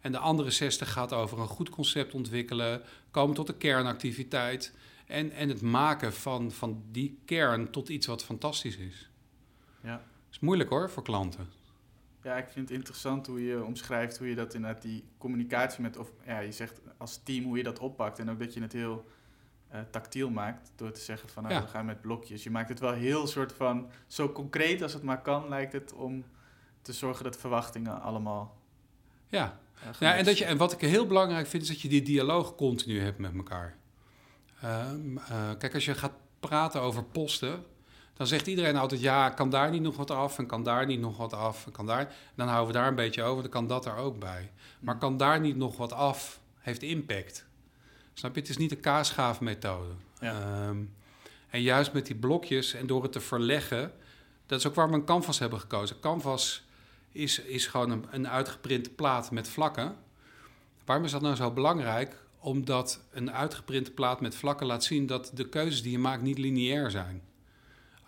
En de andere 60 gaat over een goed concept ontwikkelen, komen tot een kernactiviteit en, en het maken van, van die kern tot iets wat fantastisch is. Ja. Is moeilijk hoor voor klanten. Ja, ik vind het interessant hoe je omschrijft hoe je dat inderdaad die communicatie met, of ja, je zegt als team hoe je dat oppakt en ook dat je het heel eh, tactiel maakt door te zeggen van nou, Ja. we gaan met blokjes. Je maakt het wel heel soort van zo concreet als het maar kan, lijkt het om te zorgen dat verwachtingen allemaal. Ja, eh, Ja, en, dat je, en wat ik heel belangrijk vind, is dat je die dialoog continu hebt met elkaar. Ehm, eh, kijk, als je gaat praten over posten, dan zegt iedereen altijd: ja, kan daar niet nog wat af? En kan daar niet nog wat af? En kan daar. Dan houden we daar een beetje over, dan kan dat er ook bij. Maar kan daar niet nog wat af? Heeft impact. Snap je? Het is niet een kaasschaafmethode. Ja. Ehm, en juist met die blokjes en door het te verleggen, dat is ook waar we een canvas hebben gekozen. Canvas is, is gewoon een, een uitgeprinte plaat met vlakken. Waarom is dat nou zo belangrijk? Omdat een uitgeprinte plaat met vlakken laat zien dat de keuzes die je maakt niet lineair zijn.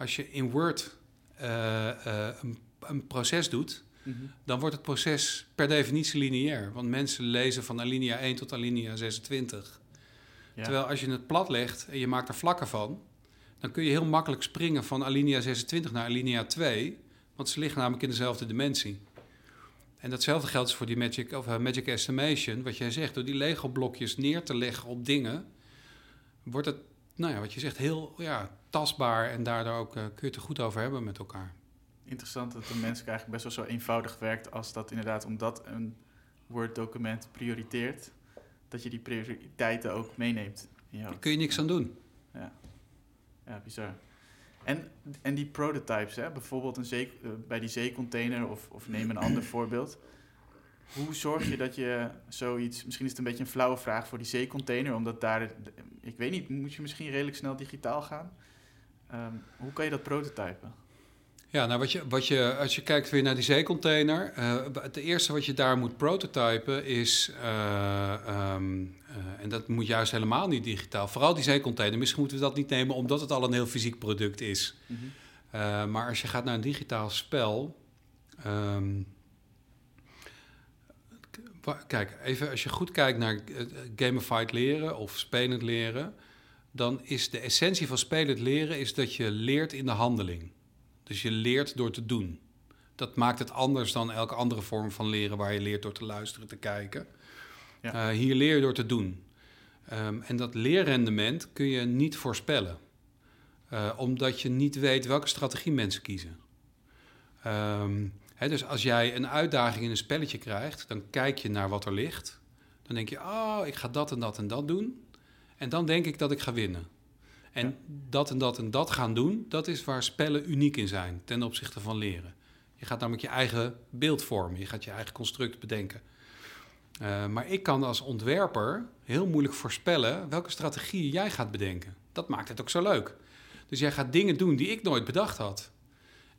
Als je in Word eh, eh, een, een proces doet, Mhm. dan wordt het proces per definitie lineair. Want mensen lezen van alinea 1 tot alinea 26. Ja. Terwijl als je het plat legt en je maakt er vlakken van, dan kun je heel makkelijk springen van alinea 26 naar alinea 2, want ze liggen namelijk in dezelfde dimensie. En datzelfde geldt dus voor die magic, of, eh, magic estimation, wat jij zegt. Door die Lego-blokjes neer te leggen op dingen, wordt het, nou ja, wat je zegt, heel ja, tastbaar en daardoor ook eh, kun je het er goed over hebben met elkaar. Interessant dat een mens eigenlijk best wel zo eenvoudig werkt als dat inderdaad omdat een Word-document prioriteert, dat je die prioriteiten ook meeneemt. Daar kun je niks aan doen. Ja, bizar. En, en die prototypes, hè? bijvoorbeeld een zee, eh, bij die zeecontainer of, of neem een ander voorbeeld. Hoe zorg je dat je zoiets, misschien is het een beetje een flauwe vraag voor die zeecontainer, omdat daar, ik weet niet, moet je misschien redelijk snel digitaal gaan? Ehm, hoe kan je dat prototypen? Ja, nou wat je, wat je, als je kijkt weer naar die zeecontainer, eh, het eerste wat je daar moet prototypen is, eh, ehm, eh, en dat moet juist helemaal niet digitaal, vooral die zeecontainer. Misschien moeten we dat niet nemen omdat het al een heel fysiek product is. Eh, maar als je gaat naar een digitaal spel. ehm, kijk, even als je goed kijkt naar eh, gamified leren of spelend leren. Dan is de essentie van spelend leren is dat je leert in de handeling. Dus je leert door te doen. Dat maakt het anders dan elke andere vorm van leren waar je leert door te luisteren, te kijken. Ja. Eh, hier leer je door te doen. Ehm, en dat leerrendement kun je niet voorspellen. Uh, omdat je niet weet welke strategie mensen kiezen. Um, dus als jij een uitdaging in een spelletje krijgt, dan kijk je naar wat er ligt. Dan denk je, oh, ik ga dat en dat en dat doen. En dan denk ik dat ik ga winnen. En ja. dat en dat en dat gaan doen, dat is waar spellen uniek in zijn ten opzichte van leren. Je gaat namelijk je eigen beeld vormen, je gaat je eigen construct bedenken. Uh, maar ik kan als ontwerper heel moeilijk voorspellen welke strategie jij gaat bedenken. Dat maakt het ook zo leuk. Dus jij gaat dingen doen die ik nooit bedacht had.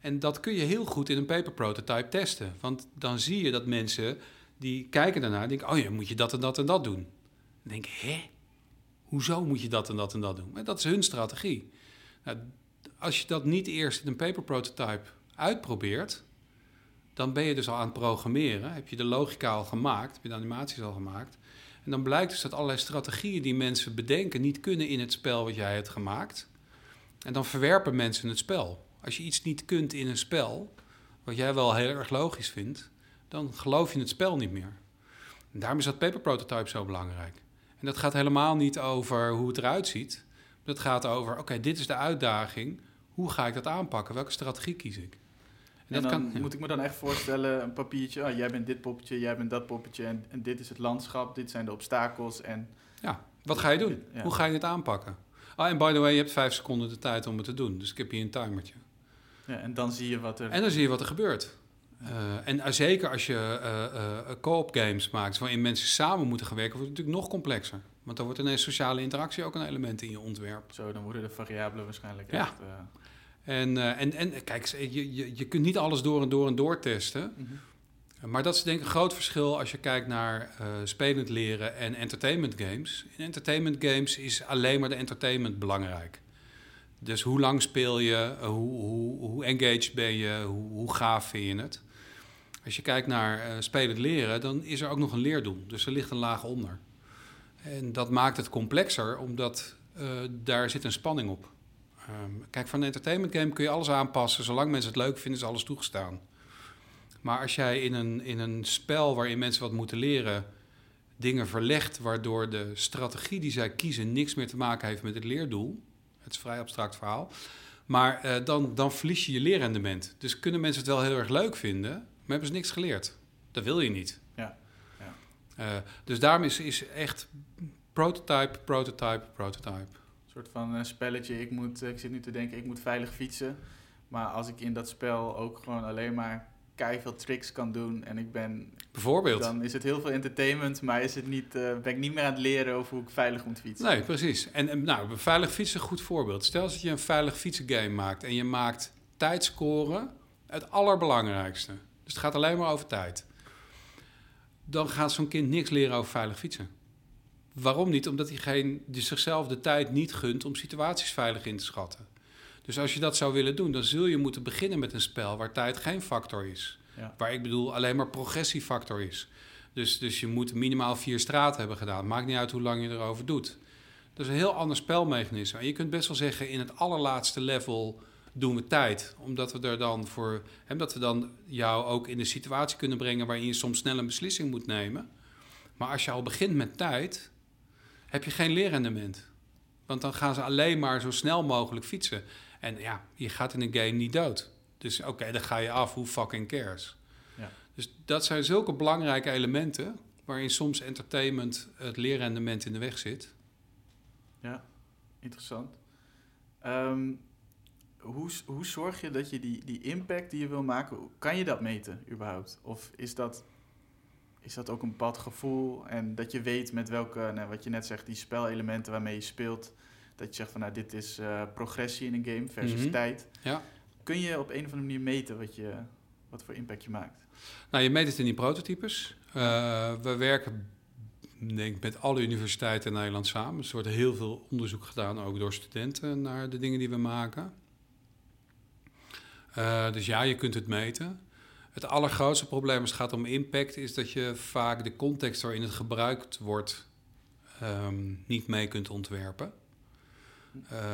En dat kun je heel goed in een paper prototype testen. Want dan zie je dat mensen die kijken daarnaar denken: oh ja, moet je dat en dat en dat doen. Dan denk ik, hè? Hoezo moet je dat en dat en dat doen? Maar dat is hun strategie. Nou, als je dat niet eerst in een paper prototype uitprobeert, dan ben je dus al aan het programmeren. Heb je de logica al gemaakt, heb je de animaties al gemaakt. En dan blijkt dus dat allerlei strategieën die mensen bedenken niet kunnen in het spel wat jij hebt gemaakt. En dan verwerpen mensen het spel. Als je iets niet kunt in een spel, wat jij wel heel erg logisch vindt, dan geloof je het spel niet meer. En daarom is dat paper prototype zo belangrijk. En dat gaat helemaal niet over hoe het eruit ziet. Dat gaat over, oké, dit is de uitdaging. Hoe ga ik dat aanpakken? Welke strategie kies ik? En, dat dan kan, moet ik me dan echt voorstellen, een papiertje, oh, jij bent dit poppetje, jij bent dat poppetje en, en, dit is het landschap, dit zijn de obstakels en... Ja, wat ga je doen? Ja. Hoe ga je dit aanpakken? Ah, en by the way, je hebt vijf seconden de tijd om het te doen, dus ik heb hier een timertje. Ja, en dan zie je wat er... En dan zie je wat er gebeurt. Uh, en uh, zeker als je uh, co-op games maakt waarin mensen samen moeten gaan werken, wordt het natuurlijk nog complexer. Want dan wordt ineens sociale interactie ook een element in je ontwerp. Zo, dan worden de variabelen waarschijnlijk ja. echt... En, en, en kijk, je, je, je kunt niet alles door en door en door testen. Mm -hmm. Maar dat is denk ik een groot verschil als je kijkt naar spelend leren en entertainment games. In entertainment games is alleen maar de entertainment belangrijk. Dus hoe lang speel je, hoe, hoe, hoe engaged ben je, hoe, hoe gaaf vind je het? Als je kijkt naar uh, spelend leren, dan is er ook nog een leerdoel. Dus er ligt een laag onder. En dat maakt het complexer, omdat uh, daar zit een spanning op. Um, kijk, van een entertainment game kun je alles aanpassen. Zolang mensen het leuk vinden, is alles toegestaan. Maar als jij in een, in een spel waarin mensen wat moeten leren... dingen verlegt waardoor de strategie die zij kiezen... niks meer te maken heeft met het leerdoel... het is een vrij abstract verhaal... Maar uh, dan, dan verlies je je leerrendement. Dus kunnen mensen het wel heel erg leuk vinden maar hebben ze niks geleerd. Dat wil je niet. Ja. ja. Uh, dus daarom is, is echt prototype, prototype, prototype. Een soort van uh, spelletje. Ik, moet, ik zit nu te denken, ik moet veilig fietsen. Maar als ik in dat spel ook gewoon alleen maar veel tricks kan doen en ik ben... Bijvoorbeeld. Dan is het heel veel entertainment, maar is het niet, uh, ben ik niet meer aan het leren over hoe ik veilig moet fietsen. Nee, precies. En, en nou, veilig fietsen goed voorbeeld. Stel dat je een veilig fietsen game maakt en je maakt tijdscoren het allerbelangrijkste. Dus het gaat alleen maar over tijd. Dan gaat zo'n kind niks leren over veilig fietsen. Waarom niet? Omdat hij geen, zichzelf de tijd niet gunt om situaties veilig in te schatten. Dus als je dat zou willen doen, dan zul je moeten beginnen met een spel waar tijd geen factor is. Ja. Waar ik bedoel alleen maar progressiefactor is. Dus, dus je moet minimaal vier straten hebben gedaan. Maakt niet uit hoe lang je erover doet. Dat is een heel ander spelmechanisme. En je kunt best wel zeggen, in het allerlaatste level doen we tijd. Omdat we er dan voor. Hè, dat we dan jou ook in de situatie kunnen brengen waarin je soms snel een beslissing moet nemen. Maar als je al begint met tijd, heb je geen leerrendement. Want dan gaan ze alleen maar zo snel mogelijk fietsen. En ja, je gaat in een game niet dood. Dus oké, dan ga je af, hoe fucking cares. Ja. Dus dat zijn zulke belangrijke elementen waarin soms entertainment het leerrendement in de weg zit. Ja, interessant. Um, hoe, hoe zorg je dat je die, die impact die je wil maken, kan je dat meten überhaupt? Of is dat, is dat ook een bepaald gevoel en dat je weet met welke, nou, wat je net zegt, die spelelementen waarmee je speelt, dat je zegt van nou dit is uh, progressie in een game versus mm -hmm. tijd. Ja. Kun je op een of andere manier meten wat, je, wat voor impact je maakt? Nou, je meet het in die prototypes. Uh, we werken denk met alle universiteiten in Nederland samen. Dus er wordt heel veel onderzoek gedaan, ook door studenten, naar de dingen die we maken. Uh, dus ja, je kunt het meten. Het allergrootste probleem als het gaat om impact is dat je vaak de context waarin het gebruikt wordt um, niet mee kunt ontwerpen.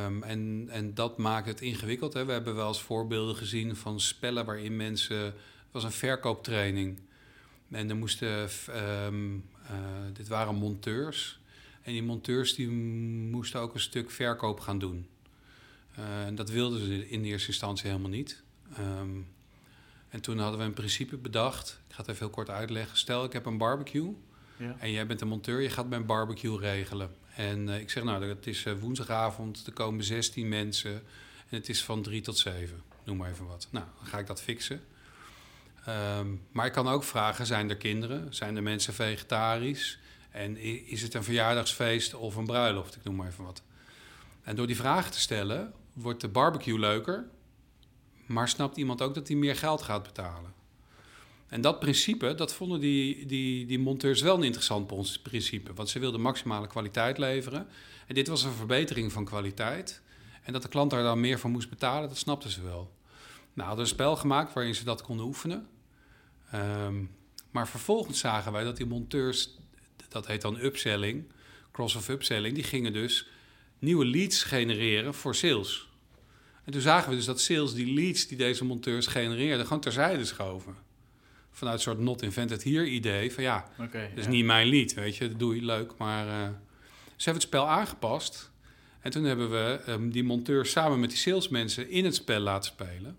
Um, en, en dat maakt het ingewikkeld. Hè. We hebben wel eens voorbeelden gezien van spellen waarin mensen. Het was een verkooptraining. En er moesten. Um, uh, dit waren monteurs. En die monteurs die moesten ook een stuk verkoop gaan doen. Uh, en dat wilden ze in eerste instantie helemaal niet. Um, en toen hadden we een principe bedacht. Ik ga het even heel kort uitleggen. Stel, ik heb een barbecue. Ja. En jij bent een monteur, je gaat mijn barbecue regelen. En uh, ik zeg, nou, het is uh, woensdagavond, er komen 16 mensen. En het is van 3 tot 7, noem maar even wat. Nou, dan ga ik dat fixen. Um, maar ik kan ook vragen, zijn er kinderen? Zijn er mensen vegetarisch? En is het een verjaardagsfeest of een bruiloft? Ik noem maar even wat. En door die vragen te stellen, wordt de barbecue leuker. Maar snapt iemand ook dat hij meer geld gaat betalen? En dat principe, dat vonden die, die, die monteurs wel een interessant principe. Want ze wilden maximale kwaliteit leveren. En dit was een verbetering van kwaliteit. En dat de klant daar dan meer voor moest betalen, dat snapten ze wel. Nou, hadden een spel gemaakt waarin ze dat konden oefenen. Um, maar vervolgens zagen wij dat die monteurs, dat heet dan upselling, cross of upselling, die gingen dus nieuwe leads genereren voor sales. En toen zagen we dus dat sales die leads die deze monteurs genereerden, gewoon terzijde schoven. Vanuit een soort not invented here idee van ja, okay, dat is niet mijn lead, weet je, dat doe je leuk. Maar uh, ze hebben het spel aangepast. En toen hebben we um, die monteurs samen met die salesmensen in het spel laten spelen.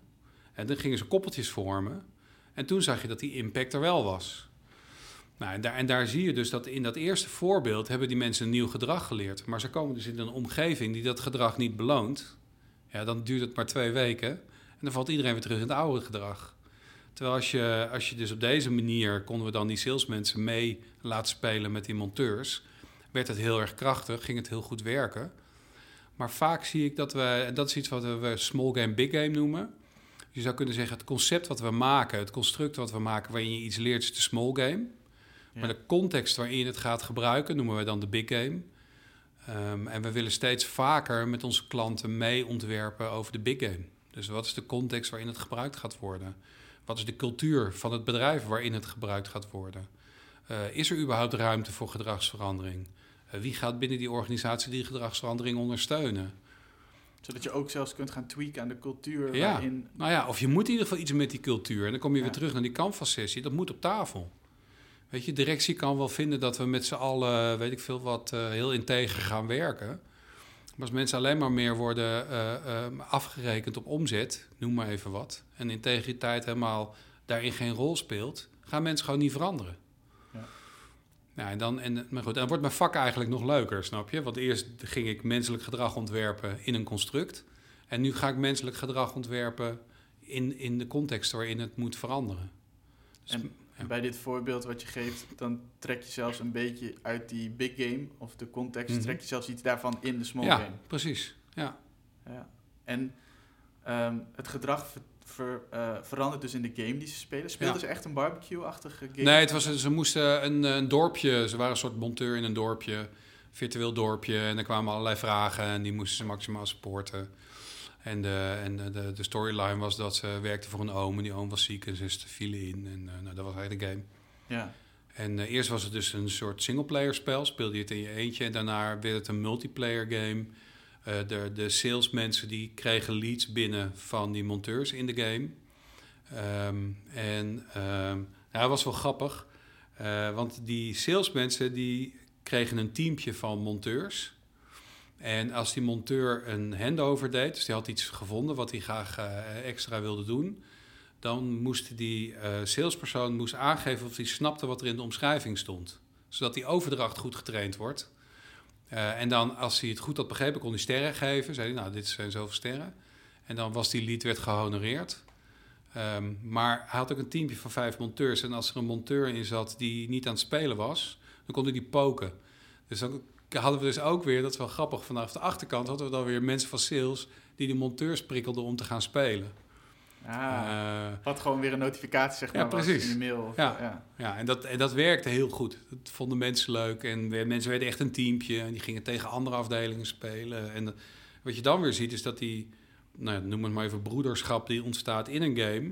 En dan gingen ze koppeltjes vormen. En toen zag je dat die impact er wel was. Nou, en, daar, en daar zie je dus dat in dat eerste voorbeeld hebben die mensen een nieuw gedrag geleerd. Maar ze komen dus in een omgeving die dat gedrag niet beloont. Ja, dan duurt het maar twee weken. En dan valt iedereen weer terug in het oude gedrag. Terwijl als je, als je dus op deze manier konden we dan die salesmensen mee laten spelen met die monteurs, werd het heel erg krachtig, ging het heel goed werken. Maar vaak zie ik dat we, en dat is iets wat we small game, big game noemen. Je zou kunnen zeggen, het concept wat we maken, het construct wat we maken waarin je iets leert, is de small game. Maar de context waarin je het gaat gebruiken, noemen we dan de big game. Um, en we willen steeds vaker met onze klanten mee ontwerpen over de big game. Dus wat is de context waarin het gebruikt gaat worden? Wat is de cultuur van het bedrijf waarin het gebruikt gaat worden? Uh, is er überhaupt ruimte voor gedragsverandering? Uh, wie gaat binnen die organisatie die gedragsverandering ondersteunen? Zodat je ook zelfs kunt gaan tweaken aan de cultuur. Ja, waarin... nou ja, of je moet in ieder geval iets met die cultuur. En dan kom je weer terug naar die canvas-sessie. Dat moet op tafel. Weet je, directie kan wel vinden dat we met z'n allen, weet ik veel wat, uh, heel integer gaan werken. Maar als mensen alleen maar meer worden afgerekend op omzet, noem maar even wat, en integriteit helemaal daarin geen rol speelt, gaan mensen gewoon niet veranderen. Ja. Nou, en dan, en, maar goed, dan wordt mijn vak eigenlijk nog leuker, snap je? Want eerst ging ik menselijk gedrag ontwerpen in een construct. En nu ga ik menselijk gedrag ontwerpen in, in de context waarin het moet veranderen. Dus en bij dit voorbeeld wat je geeft, dan trek je zelfs een beetje uit die big game of de context, mhm. trek je zelfs iets daarvan in de small game. Ja, precies. Ja. ja. En um, het gedrag ver, uh, verandert dus in de game die ze spelen. Speelden ja. ze echt een barbecue-achtige game? Nee, het was, ze moesten een, een dorpje, ze waren een soort monteur in een dorpje, virtueel dorpje. En er kwamen allerlei vragen en die moesten ze maximaal supporten. En, de, en de, de storyline was dat ze werkte voor een oom en die oom was ziek en ze vielen in. En uh, nou, dat was eigenlijk de game. Ja. En uh, eerst was het dus een soort singleplayer spel, speelde je het in je eentje. En daarna werd het een multiplayer game. Uh, de, de salesmensen die kregen leads binnen van die monteurs in de game. Um, en ja, dat was wel grappig. want die salesmensen die kregen een teampje van monteurs. En als die monteur een handover deed, dus die had iets gevonden wat hij graag uh, extra wilde doen, dan moest die salespersoon moest aangeven of hij snapte wat er in de omschrijving stond. Zodat die overdracht goed getraind wordt. Uh, en dan, als hij het goed had begrepen, kon hij sterren geven. Zei hij, nou, dit zijn zoveel sterren. En dan was die lead werd gehonoreerd. Um, maar hij had ook een teampje van vijf monteurs. En als er een monteur in zat die niet aan het spelen was, dan kon hij die poken. Dus dan hadden we dus ook weer, dat is wel grappig, vanaf de achterkant hadden we dan weer mensen van sales die de monteurs prikkelden om te gaan spelen. Ah, wat gewoon weer een notificatie zeg maar ja, precies. in de mail. Of, ja, ja. ja en, dat, en dat werkte heel goed. Dat vonden mensen leuk en mensen werden echt een teampje en die gingen tegen andere afdelingen spelen. En wat je dan weer ziet is dat die, nou, noem het maar even broederschap die ontstaat in een game,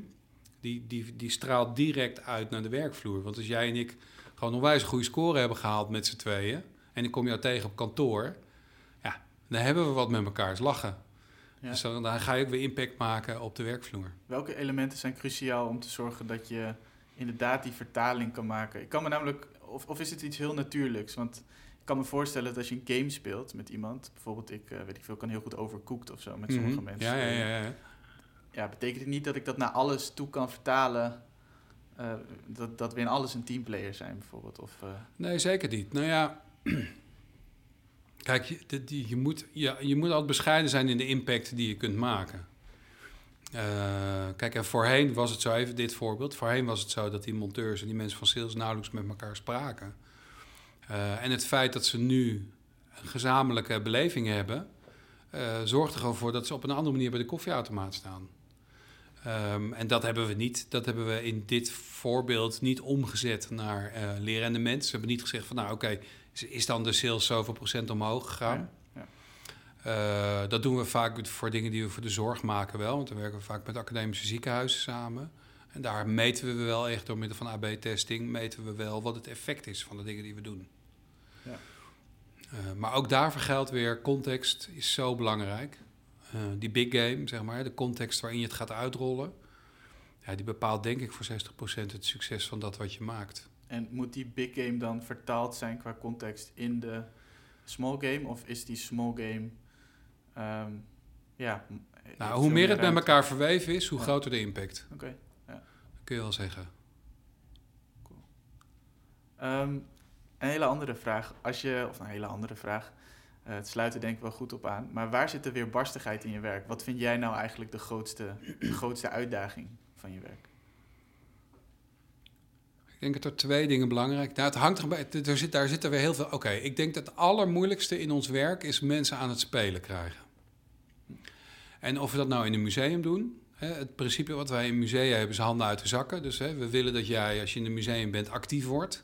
die, die, die straalt direct uit naar de werkvloer. Want als jij en ik gewoon een wijze goede score hebben gehaald met z'n tweeën, en ik kom jou tegen op kantoor, ja, dan hebben we wat met elkaar, is lachen. Ja. Dus dan, ga je ook weer impact maken op de werkvloer. Welke elementen zijn cruciaal om te zorgen dat je inderdaad die vertaling kan maken? Ik kan me namelijk, of, of is het iets heel natuurlijks? Want ik kan me voorstellen dat als je een game speelt met iemand, bijvoorbeeld ik, weet ik veel, kan heel goed overcooked of zo met sommige Mhm. mensen. Ja, ja, ja, ja. ja, betekent het niet dat ik dat naar alles toe kan vertalen? eh, dat, dat we in alles een teamplayer zijn, bijvoorbeeld? Of, eh, Nee, zeker niet. Nou ja, [clears throat] kijk, je, moet, je, je moet altijd bescheiden zijn in de impact die je kunt maken. Eh, kijk, en voorheen was het zo, even dit voorbeeld. Voorheen was het zo dat die monteurs en die mensen van sales nauwelijks met elkaar spraken. Eh, en het feit dat ze nu een gezamenlijke beleving hebben, eh, zorgt er gewoon voor dat ze op een andere manier bij de koffieautomaat staan. Ehm, en dat hebben we niet. Dat hebben we in dit voorbeeld niet omgezet naar eh leerrendement. Ze hebben niet gezegd van nou oké, is dan de sales zoveel procent omhoog gegaan? Ja, Eh, dat doen we vaak voor dingen die we voor de zorg maken wel. Want dan werken we vaak met academische ziekenhuizen samen. En daar meten we wel echt door middel van AB-testing... meten we wel wat het effect is van de dingen die we doen. Ja. Eh, maar ook daarvoor geldt weer, context is zo belangrijk. Eh, die big game, zeg maar, de context waarin je het gaat uitrollen... Ja, die bepaalt denk ik voor 60% het succes van dat wat je maakt. En moet die big game dan vertaald zijn qua context in de small game? Of is die small game... ehm, ja, heeft Nou, hoe meer het met elkaar verweven is, hoe Ja. groter de impact. Oké. Dat kun je wel zeggen. Ehm, een hele andere vraag. Als je, of een hele andere vraag. eh, het sluit er denk ik wel goed op aan. Maar waar zit de weerbarstigheid in je werk? Wat vind jij nou eigenlijk de grootste, de grootste uitdaging van je werk? Ik denk dat er twee dingen belangrijk Nou, het hangt erbij. Er zit, daar zit er weer heel veel. Oké, ik denk dat het allermoeilijkste in ons werk is mensen aan het spelen krijgen. En of we dat nou in een museum doen. Hè, het principe wat wij in musea hebben is handen uit de zakken. Dus hè, we willen dat jij, als je in een museum bent, actief wordt.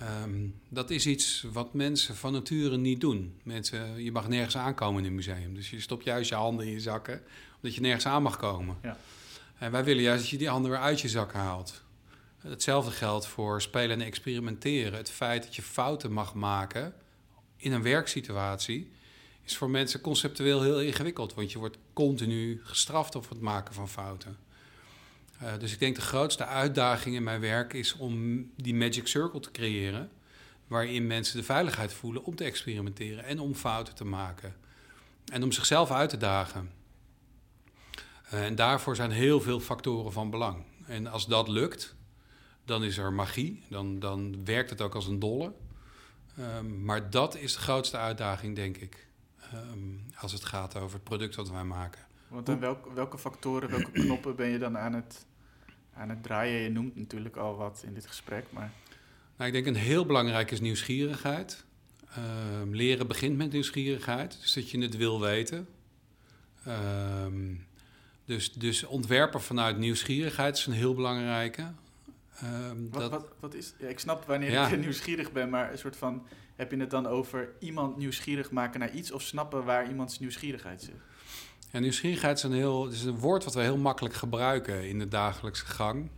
Ehm, dat is iets wat mensen van nature niet doen. Mensen, je mag nergens aankomen in een museum. Dus je stopt juist je handen in je zakken, omdat je nergens aan mag komen. Ja. En wij willen juist dat je die handen weer uit je zakken haalt. Hetzelfde geldt voor spelen en experimenteren. Het feit dat je fouten mag maken in een werksituatie is voor mensen conceptueel heel ingewikkeld, want je wordt continu gestraft op het maken van fouten. Eh, dus ik denk de grootste uitdaging in mijn werk is om die magic circle te creëren, waarin mensen de veiligheid voelen om te experimenteren en om fouten te maken en om zichzelf uit te dagen. Eh, en daarvoor zijn heel veel factoren van belang. En als dat lukt, dan is er magie. Dan, dan werkt het ook als een dolle. Ehm, maar dat is de grootste uitdaging, denk ik. Ehm, als het gaat over het product wat wij maken. Want aan welke, welke factoren, welke knoppen ben je dan aan het, aan het draaien? Je noemt natuurlijk al wat in dit gesprek, maar Nou, ik denk een heel belangrijk is nieuwsgierigheid. Ehm, leren begint met nieuwsgierigheid, dus dat je het wil weten. Ehm, dus, dus ontwerpen vanuit nieuwsgierigheid is een heel belangrijke. Ehm, wat, dat, wat, wat is... Ja, ik snap wanneer Ja. ik [laughs] nieuwsgierig ben, maar een soort van... Heb je het dan over iemand nieuwsgierig maken naar iets... of snappen waar iemands nieuwsgierigheid zit? Ja, nieuwsgierigheid is een, heel, het is een woord wat we heel makkelijk gebruiken in de dagelijkse gang.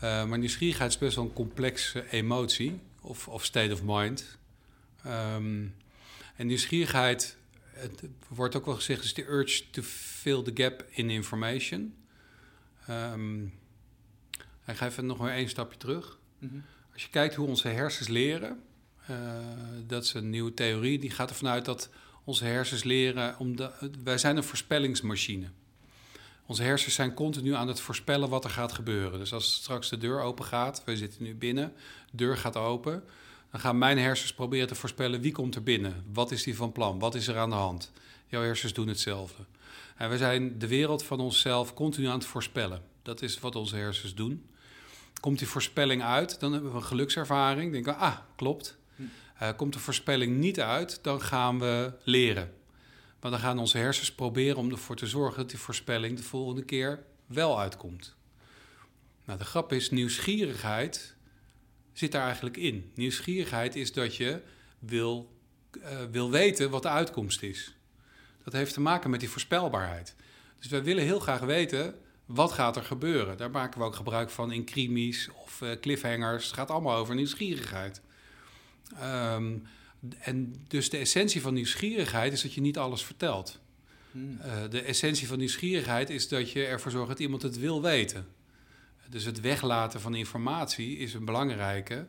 Eh, maar nieuwsgierigheid is best wel een complexe emotie of, of state of mind. Ehm, en nieuwsgierigheid, het wordt ook wel gezegd, is de urge to fill the gap in information. Ehm, ik ga even nog maar één stapje terug. Mhm. Als je kijkt hoe onze hersens leren, eh, dat is een nieuwe theorie, die gaat ervan uit dat onze hersens leren, omdat wij zijn een voorspellingsmachine. Onze hersens zijn continu aan het voorspellen wat er gaat gebeuren. Dus als straks de deur open gaat, wij zitten nu binnen, de deur gaat open, dan gaan mijn hersens proberen te voorspellen wie komt er binnen, wat is die van plan, wat is er aan de hand. Jouw hersens doen hetzelfde. En we zijn de wereld van onszelf continu aan het voorspellen. Dat is wat onze hersens doen. Komt die voorspelling uit, dan hebben we een gelukservaring. Denken we, ah, klopt. Uh, komt de voorspelling niet uit, dan gaan we leren. Maar dan gaan onze hersens proberen om ervoor te zorgen dat die voorspelling de volgende keer wel uitkomt. Nou, de grap is, nieuwsgierigheid zit daar eigenlijk in. Nieuwsgierigheid is dat je wil, uh, wil weten wat de uitkomst is. Dat heeft te maken met die voorspelbaarheid. Dus wij willen heel graag weten wat gaat er gebeuren. Daar maken we ook gebruik van in krimis of uh, cliffhangers. Het gaat allemaal over nieuwsgierigheid. Um, en dus de essentie van nieuwsgierigheid is dat je niet alles vertelt. Hmm. Uh, de essentie van nieuwsgierigheid is dat je ervoor zorgt dat iemand het wil weten. Dus het weglaten van informatie is een belangrijke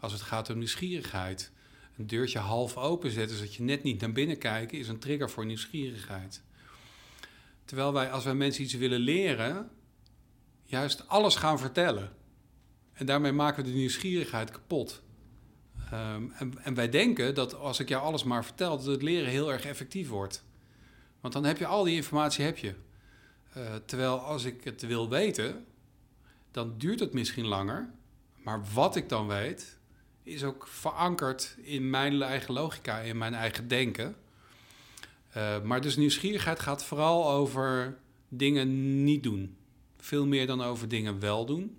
als het gaat om nieuwsgierigheid. een deurtje half openzetten, zodat je net niet naar binnen kijkt, is een trigger voor nieuwsgierigheid. Terwijl wij, als wij mensen iets willen leren, juist alles gaan vertellen. En daarmee maken we de nieuwsgierigheid kapot. Ehm, en, en, wij denken dat als ik jou alles maar vertel, dat het leren heel erg effectief wordt. Want dan heb je al die informatie, heb je. Uh, terwijl als ik het wil weten, dan duurt het misschien langer. Maar wat ik dan weet, is ook verankerd in mijn eigen logica, in mijn eigen denken. Uh, maar dus nieuwsgierigheid gaat vooral over dingen niet doen. Veel meer dan over dingen wel doen.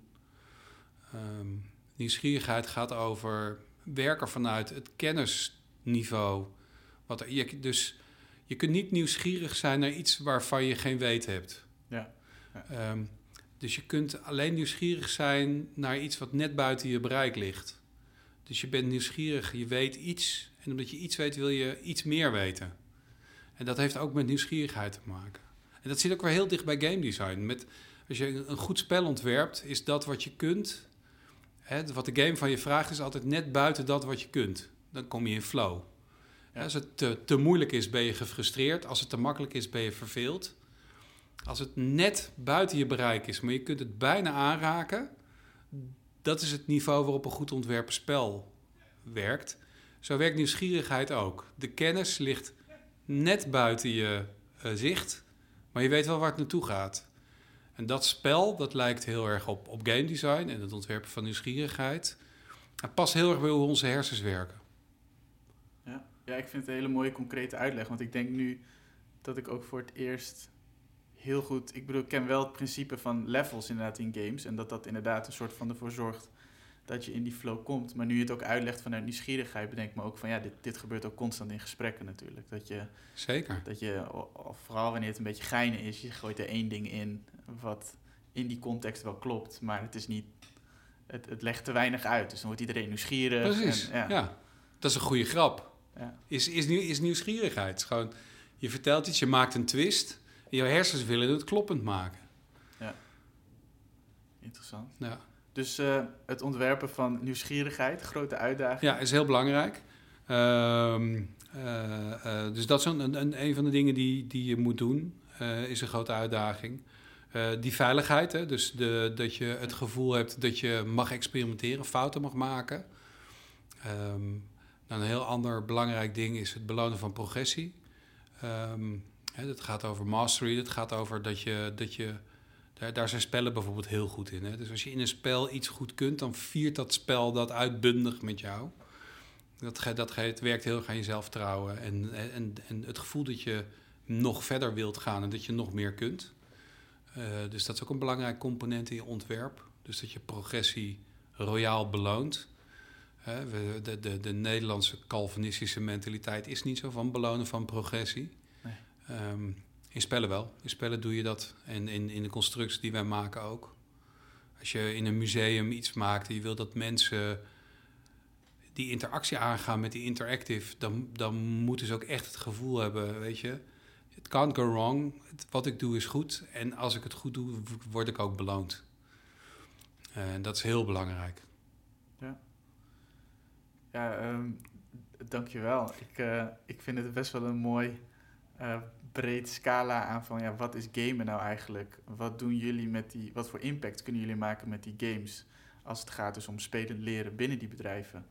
Um, nieuwsgierigheid gaat over werken vanuit het kennisniveau. Wat er, je, dus je kunt niet nieuwsgierig zijn naar iets waarvan je geen weet hebt. Ja. ja. Um, dus je kunt alleen nieuwsgierig zijn naar iets wat net buiten je bereik ligt. Dus je bent nieuwsgierig, je weet iets. En omdat je iets weet, wil je iets meer weten. En dat heeft ook met nieuwsgierigheid te maken. En dat zit ook weer heel dicht bij game design. Met, als je een goed spel ontwerpt, is dat wat je kunt. Hè, wat de game van je vraagt, is altijd net buiten dat wat je kunt. Dan kom je in flow. Als het te, te moeilijk is, ben je gefrustreerd. Als het te makkelijk is, ben je verveeld. Als het net buiten je bereik is, maar je kunt het bijna aanraken, dat is het niveau waarop een goed ontwerpen spel werkt. Zo werkt nieuwsgierigheid ook. De kennis ligt net buiten je uh, zicht, maar je weet wel waar het naartoe gaat. En dat spel, dat lijkt heel erg op, op game design en het ontwerpen van nieuwsgierigheid. Het past heel erg bij hoe onze hersens werken. Ja. ja, ik vind het een hele mooie concrete uitleg. Want ik denk nu dat ik ook voor het eerst heel goed. Ik bedoel, ik ken wel het principe van levels inderdaad in games. En dat dat inderdaad een soort van ervoor zorgt dat je in die flow komt. Maar nu je het ook uitlegt vanuit nieuwsgierigheid, bedenk me ook van ja, dit, dit gebeurt ook constant in gesprekken natuurlijk. Dat je, Zeker. Dat je, vooral wanneer het een beetje geinen is, je gooit er één ding in wat in die context wel klopt, maar het is niet. Het, het legt te weinig uit. Dus dan wordt iedereen nieuwsgierig. Precies. En, ja. ja. dat is een goede grap. Ja. Is, is, is nieuwsgierigheid. gewoon, je vertelt iets, je maakt een twist. En jouw hersens willen het kloppend maken. Ja. Interessant. Ja. Dus uh, het ontwerpen van nieuwsgierigheid, grote uitdaging. Ja, is heel belangrijk. Uh, uh, dus dat is een, een, een, van de dingen die, die je moet doen. is een grote uitdaging. die veiligheid, hè, dus de, dat je het gevoel hebt dat je mag experimenteren, fouten mag maken. Um, een heel ander belangrijk ding is het belonen van progressie. Um, het gaat over mastery, het gaat over dat je, dat je daar, daar zijn spellen bijvoorbeeld heel goed in. Hè? Dus als je in een spel iets goed kunt, dan viert dat spel dat uitbundig met jou. Dat, dat het werkt heel erg aan je zelfvertrouwen en, en, en het gevoel dat je nog verder wilt gaan en dat je nog meer kunt. Uh, dus dat is ook een belangrijk component in je ontwerp. Dus dat je progressie royaal beloont. Uh, de, de, de Nederlandse Calvinistische mentaliteit is niet zo van belonen van progressie. Um, in spellen wel. In spellen doe je dat. En in, in de constructies die wij maken ook. Als je in een museum iets maakt en je wil dat mensen die interactie aangaan met die interactive, dan, dan moeten ze ook echt het gevoel hebben, weet je. It can't go wrong. Wat ik doe is goed. En als ik het goed doe, word ik ook beloond. En dat is heel belangrijk. Ja. Ja, um, dankjewel. Ik, uh, ik vind het best wel een mooi uh, breed scala aan van ja, wat is gamen nou eigenlijk? Wat doen jullie met die, wat voor impact kunnen jullie maken met die games? Als het gaat dus om spelen leren binnen die bedrijven.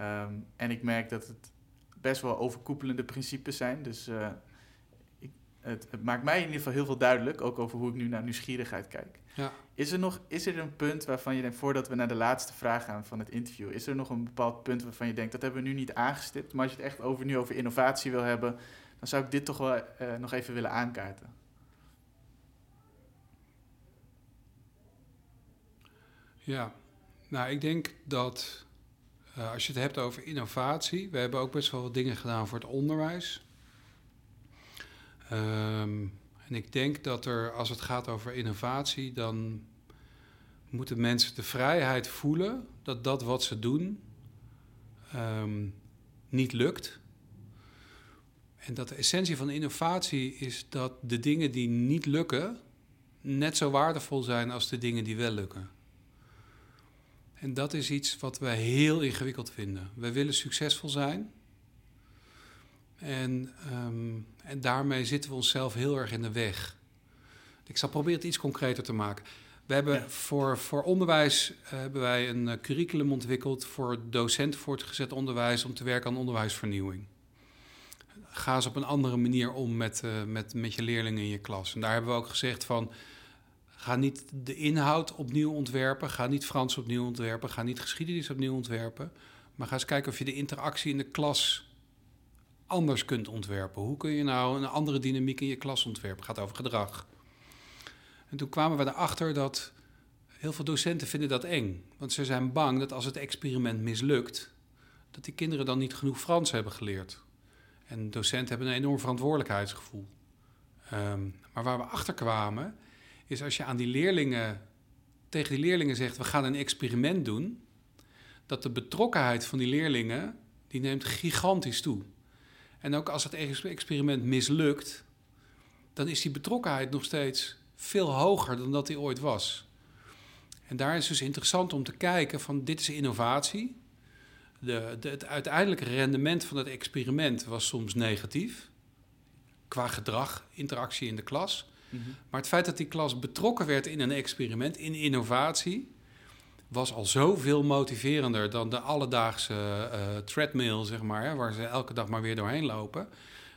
Um, en ik merk dat het best wel overkoepelende principes zijn. Dus uh, ik, het, het, maakt mij in ieder geval heel veel duidelijk, ook over hoe ik nu naar nieuwsgierigheid kijk. Ja. Is, er nog, is er een punt waarvan je denkt, voordat we naar de laatste vraag gaan van het interview, is er nog een bepaald punt waarvan je denkt, dat hebben we nu niet aangestipt, maar als je het echt over, nu over innovatie wil hebben, dan zou ik dit toch wel uh, nog even willen aankaarten. Ja, nou ik denk dat uh, als je het hebt over innovatie, we hebben ook best wel wat dingen gedaan voor het onderwijs. Um, en ik denk dat er, als het gaat over innovatie, dan moeten mensen de vrijheid voelen dat dat wat ze doen um, niet lukt. En dat de essentie van innovatie is dat de dingen die niet lukken net zo waardevol zijn als de dingen die wel lukken. En dat is iets wat wij heel ingewikkeld vinden. Wij willen succesvol zijn. En, ehm, en daarmee zitten we onszelf heel erg in de weg. Ik zal proberen het iets concreter te maken. We hebben voor, voor onderwijs uh, hebben wij een uh, curriculum ontwikkeld voor docenten voortgezet onderwijs om te werken aan onderwijsvernieuwing. Ga eens op een andere manier om met, uh, met, met je leerlingen in je klas. En daar hebben we ook gezegd van ga niet de inhoud opnieuw ontwerpen, ga niet Frans opnieuw ontwerpen, ga niet geschiedenis opnieuw ontwerpen, maar ga eens kijken of je de interactie in de klas anders kunt ontwerpen. Hoe kun je nou een andere dynamiek in je klas ontwerpen? Het gaat over gedrag. En toen kwamen we erachter dat heel veel docenten vinden dat eng. Want ze zijn bang dat als het experiment mislukt, dat die kinderen dan niet genoeg Frans hebben geleerd. En docenten hebben een enorm verantwoordelijkheidsgevoel. Um, maar waar we achter kwamen, is als je aan die leerlingen, tegen die leerlingen zegt, we gaan een experiment doen, dat de betrokkenheid van die leerlingen, die neemt gigantisch toe. En ook als het experiment mislukt, dan is die betrokkenheid nog steeds veel hoger dan dat die ooit was. En daar is dus interessant om te kijken van dit is innovatie. De, de, het uiteindelijke rendement van het experiment was soms negatief. Qua gedrag, interactie in de klas. Mm -hmm. Maar het feit dat die klas betrokken werd in een experiment, in innovatie, was al zoveel motiverender dan de alledaagse uh, treadmill, zeg maar, hè, waar ze elke dag maar weer doorheen lopen.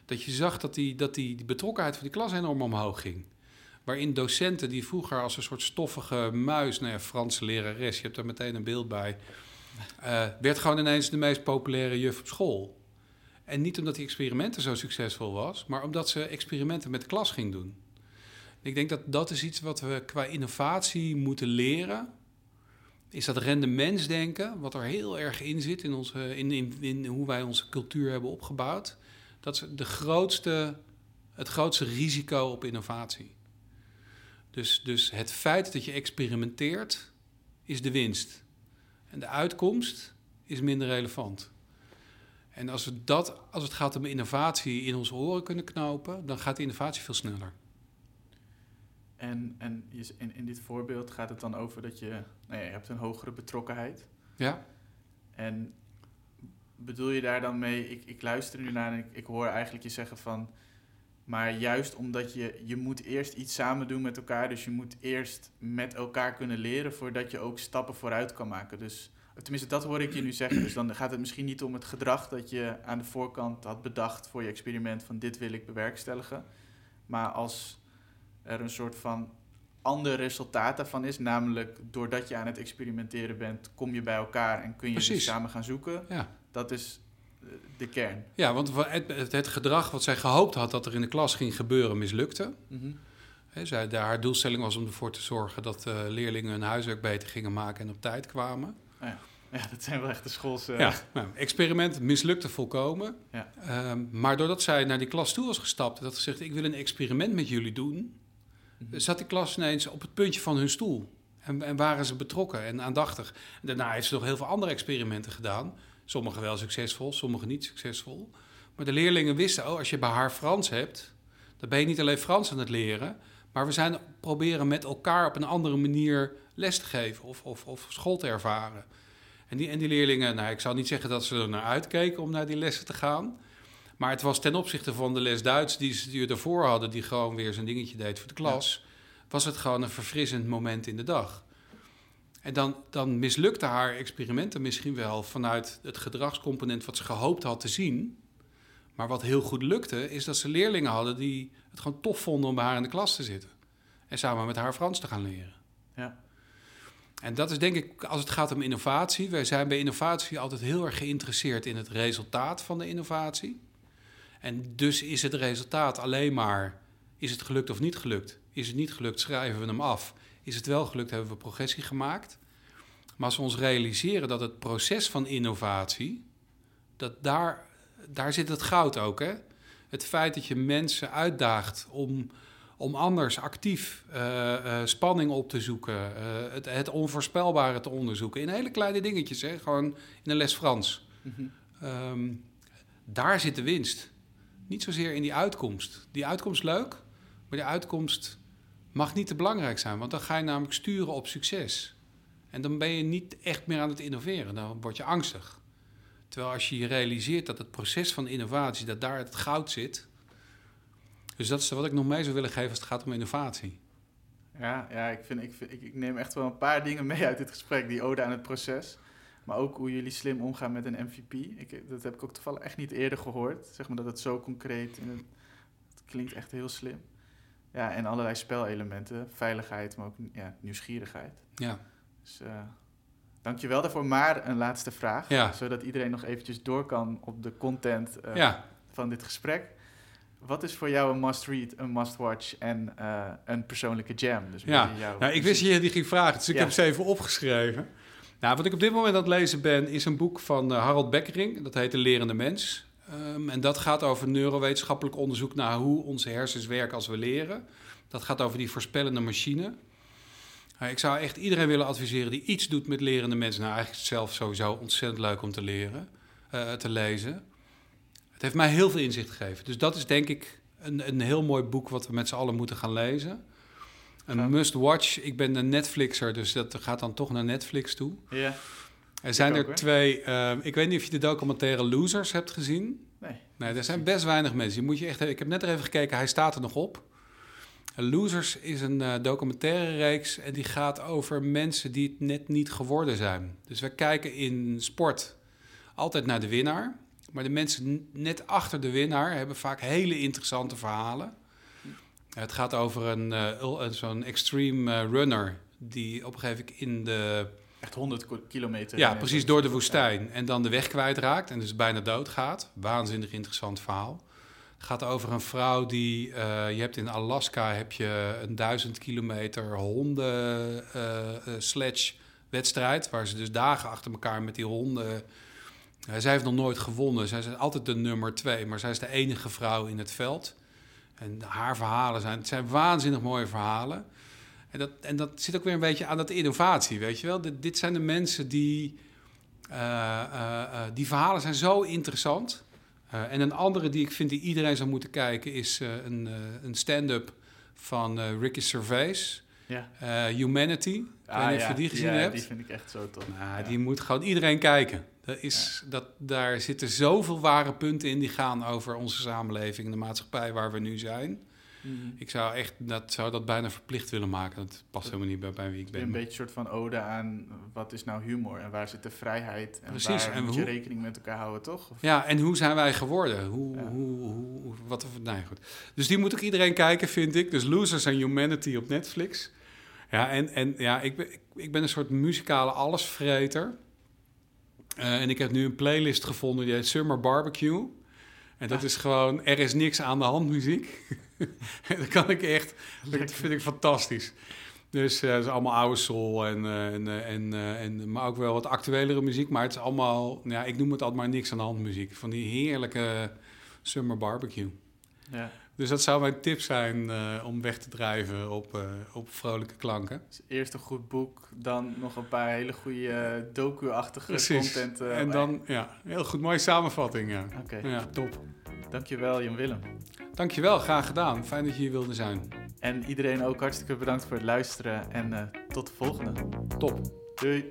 Dat je zag dat die, dat die, die betrokkenheid van die klas enorm omhoog ging waarin docenten die vroeger als een soort stoffige muis, nou ja, Franse lerares, je hebt daar meteen een beeld bij, uh, werd gewoon ineens de meest populaire juf op school. En niet omdat die experimenten zo succesvol was, maar omdat ze experimenten met de klas ging doen. Ik denk dat dat is iets wat we qua innovatie moeten leren. Is dat rendementsdenken, wat er heel erg in zit in, onze, in, in, in hoe wij onze cultuur hebben opgebouwd. Dat is de grootste, het grootste risico op innovatie. Dus, dus het feit dat je experimenteert is de winst. En de uitkomst is minder relevant. En als we dat, als het gaat om innovatie in onze oren kunnen knopen, dan gaat de innovatie veel sneller. En, en in, in dit voorbeeld gaat het dan over dat je, nou ja, je hebt een hogere betrokkenheid. Ja. En bedoel je daar dan mee, ik, ik luister nu naar en ik, ik hoor eigenlijk je zeggen van, maar juist omdat je, je moet eerst iets samen doen met elkaar. Dus je moet eerst met elkaar kunnen leren voordat je ook stappen vooruit kan maken. Dus tenminste, dat hoor ik je nu zeggen. Dus dan gaat het misschien niet om het gedrag dat je aan de voorkant had bedacht voor je experiment van dit wil ik bewerkstelligen. Maar als er een soort van ander resultaat daarvan is, namelijk doordat je aan het experimenteren bent, kom je bij elkaar en kun je dus samen gaan zoeken. Ja. Dat is de kern. Ja, want het, het, gedrag wat zij gehoopt had dat er in de klas ging gebeuren, mislukte. Mm zij, de, haar doelstelling was om ervoor te zorgen dat uh, leerlingen hun huiswerk beter gingen maken en op tijd kwamen. Oh ja. ja, dat zijn wel echt de schoolse... Ja, nou, experiment mislukte volkomen. Ja. Um, maar doordat zij naar die klas toe was gestapt en had gezegd... ik wil een experiment met jullie doen... Mm -hmm. zat die klas ineens op het puntje van hun stoel. En, en waren ze betrokken en aandachtig. En daarna heeft ze nog heel veel andere experimenten gedaan... Sommige wel succesvol, sommige niet succesvol. Maar de leerlingen wisten, oh, als je bij haar Frans hebt, dan ben je niet alleen Frans aan het leren, maar we zijn proberen met elkaar op een andere manier les te geven of, of, of school te ervaren. En die, en die leerlingen, nou, ik zou niet zeggen dat ze er naar uitkeken om naar die lessen te gaan. Maar het was ten opzichte van de les Duits die ze ervoor hadden, die gewoon weer zijn dingetje deed voor de klas, was het gewoon een verfrissend moment in de dag. En dan, dan mislukte haar experimenten misschien wel vanuit het gedragscomponent wat ze gehoopt had te zien. Maar wat heel goed lukte, is dat ze leerlingen hadden die het gewoon tof vonden om bij haar in de klas te zitten. En samen met haar Frans te gaan leren. Ja. En dat is denk ik, als het gaat om innovatie. Wij zijn bij innovatie altijd heel erg geïnteresseerd in het resultaat van de innovatie. En dus is het resultaat alleen maar, is het gelukt of niet gelukt? Is het niet gelukt, schrijven we hem af. Is het wel gelukt, hebben we progressie gemaakt. Maar als we ons realiseren dat het proces van innovatie, dat daar, daar zit het goud ook. Hè? Het feit dat je mensen uitdaagt om, om anders actief uh, uh, spanning op te zoeken, uh, het, het, onvoorspelbare te onderzoeken. In hele kleine dingetjes, hè? gewoon in een les Frans. Mm -hmm. um, daar zit de winst. Niet zozeer in die uitkomst. Die uitkomst leuk, maar die uitkomst mag niet te belangrijk zijn, want dan ga je namelijk sturen op succes. En dan ben je niet echt meer aan het innoveren. Dan word je angstig. Terwijl als je je realiseert dat het proces van innovatie, dat daar het goud zit. Dus dat is wat ik nog mee zou willen geven als het gaat om innovatie. Ja, ja ik, vind, ik, ik, neem echt wel een paar dingen mee uit dit gesprek. Die ode aan het proces. Maar ook hoe jullie slim omgaan met een MVP. Ik, dat heb ik ook toevallig echt niet eerder gehoord. Zeg maar dat het zo concreet... Het, het klinkt echt heel slim. Ja, en allerlei spelelementen. Veiligheid, maar ook ja, nieuwsgierigheid. Ja. Dus uh, dankjewel daarvoor. Maar een laatste vraag. Ja. Zodat iedereen nog eventjes door kan op de content uh, ja. van dit gesprek. Wat is voor jou een must-read, een must-watch en uh, een persoonlijke jam? Dus ja, nou, ik wist je die ging vragen, dus ik ja. heb ze even opgeschreven. Nou, wat ik op dit moment aan het lezen ben, is een boek van Harold Beckering. Dat heet De Lerende Mens. Um, en dat gaat over neurowetenschappelijk onderzoek naar hoe onze hersens werken als we leren. Dat gaat over die voorspellende machine. Uh, ik zou echt iedereen willen adviseren die iets doet met lerende mensen. Nou, eigenlijk is het zelf sowieso ontzettend leuk om te leren, uh, te lezen. Het heeft mij heel veel inzicht gegeven. Dus dat is denk ik een, een heel mooi boek wat we met z'n allen moeten gaan lezen. Een must-watch. Ik ben een Netflixer, dus dat gaat dan toch naar Netflix toe. Ja. Er zijn ook, er twee. Uh, ik weet niet of je de documentaire Losers hebt gezien. Nee. Nee, er zijn best weinig mensen. Die moet je echt. Ik heb net er even gekeken. Hij staat er nog op. Losers is een uh, documentaire reeks en die gaat over mensen die het net niet geworden zijn. Dus we kijken in sport altijd naar de winnaar. Maar de mensen net achter de winnaar hebben vaak hele interessante verhalen. Het gaat over een, uh, zo'n extreme uh, runner die op een gegeven moment in de... Echt 100 kilometer. Ja, precies door de woestijn. En dan de weg kwijtraakt en dus bijna doodgaat. Waanzinnig interessant verhaal. Het gaat over een vrouw die... Uh, je hebt in Alaska heb je een duizend kilometer honden sledge wedstrijd... waar ze dus dagen achter elkaar met die honden... zij heeft nog nooit gewonnen. Zij is altijd de nummer twee, maar zij is de enige vrouw in het veld... En haar verhalen zijn, het zijn waanzinnig mooie verhalen. En dat, en dat zit ook weer een beetje aan dat innovatie, weet je wel. Dit, dit zijn de mensen die... Uh, uh, uh, die verhalen zijn zo interessant. en een andere die ik vind die iedereen zou moeten kijken... is een, een stand-up van Ricky Gervais. Ja. Humanity. Ik ah, weet niet ja. of je die gezien ja, hebt. die vind ik echt zo tof. Nou, ja. Die moet gewoon iedereen kijken. Dat is, dat, daar zitten zoveel ware punten in die gaan over onze samenleving en de maatschappij waar we nu zijn. Mm. Ik zou echt dat, zou dat bijna verplicht willen maken. Dat past helemaal niet bij, bij wie ik ben. Een beetje een soort van ode aan wat is nou humor en waar zit de vrijheid en Precies, waar en moet hoe- je rekening met elkaar houden, toch? Of- Ja, en hoe zijn wij geworden? Hoe, Ja. hoe, hoe, wat, nee, goed. Dus die moet ook iedereen kijken, vind ik. Dus Losers and Humanity op Netflix. Ja, en, en ja, ik ben, ik, ik ben een soort muzikale allesvreter. Eh, en ik heb nu een playlist gevonden die heet Summer Barbecue. En dat is gewoon, er is niks aan de hand muziek. [laughs] dat kan ik echt, dat vind ik fantastisch. Dus eh, het is allemaal oude soul en, eh, en, eh, en, eh, en, maar ook wel wat actuelere muziek. Maar het is allemaal, ja, ik noem het altijd maar niks aan de hand muziek. Van die heerlijke summer barbecue. Ja. Dus dat zou mijn tip zijn eh, om weg te drijven op, eh, op vrolijke klanken. Dus eerst een goed boek, dan nog een paar hele goede eh, docu-achtige content. en dan, ja, heel goed. Mooie samenvatting, ja. Oké, Ja, top. dankjewel Jan Willem. Dankjewel, graag gedaan. Fijn dat je hier wilde zijn. En iedereen ook hartstikke bedankt voor het luisteren en tot de volgende. Top. Doei!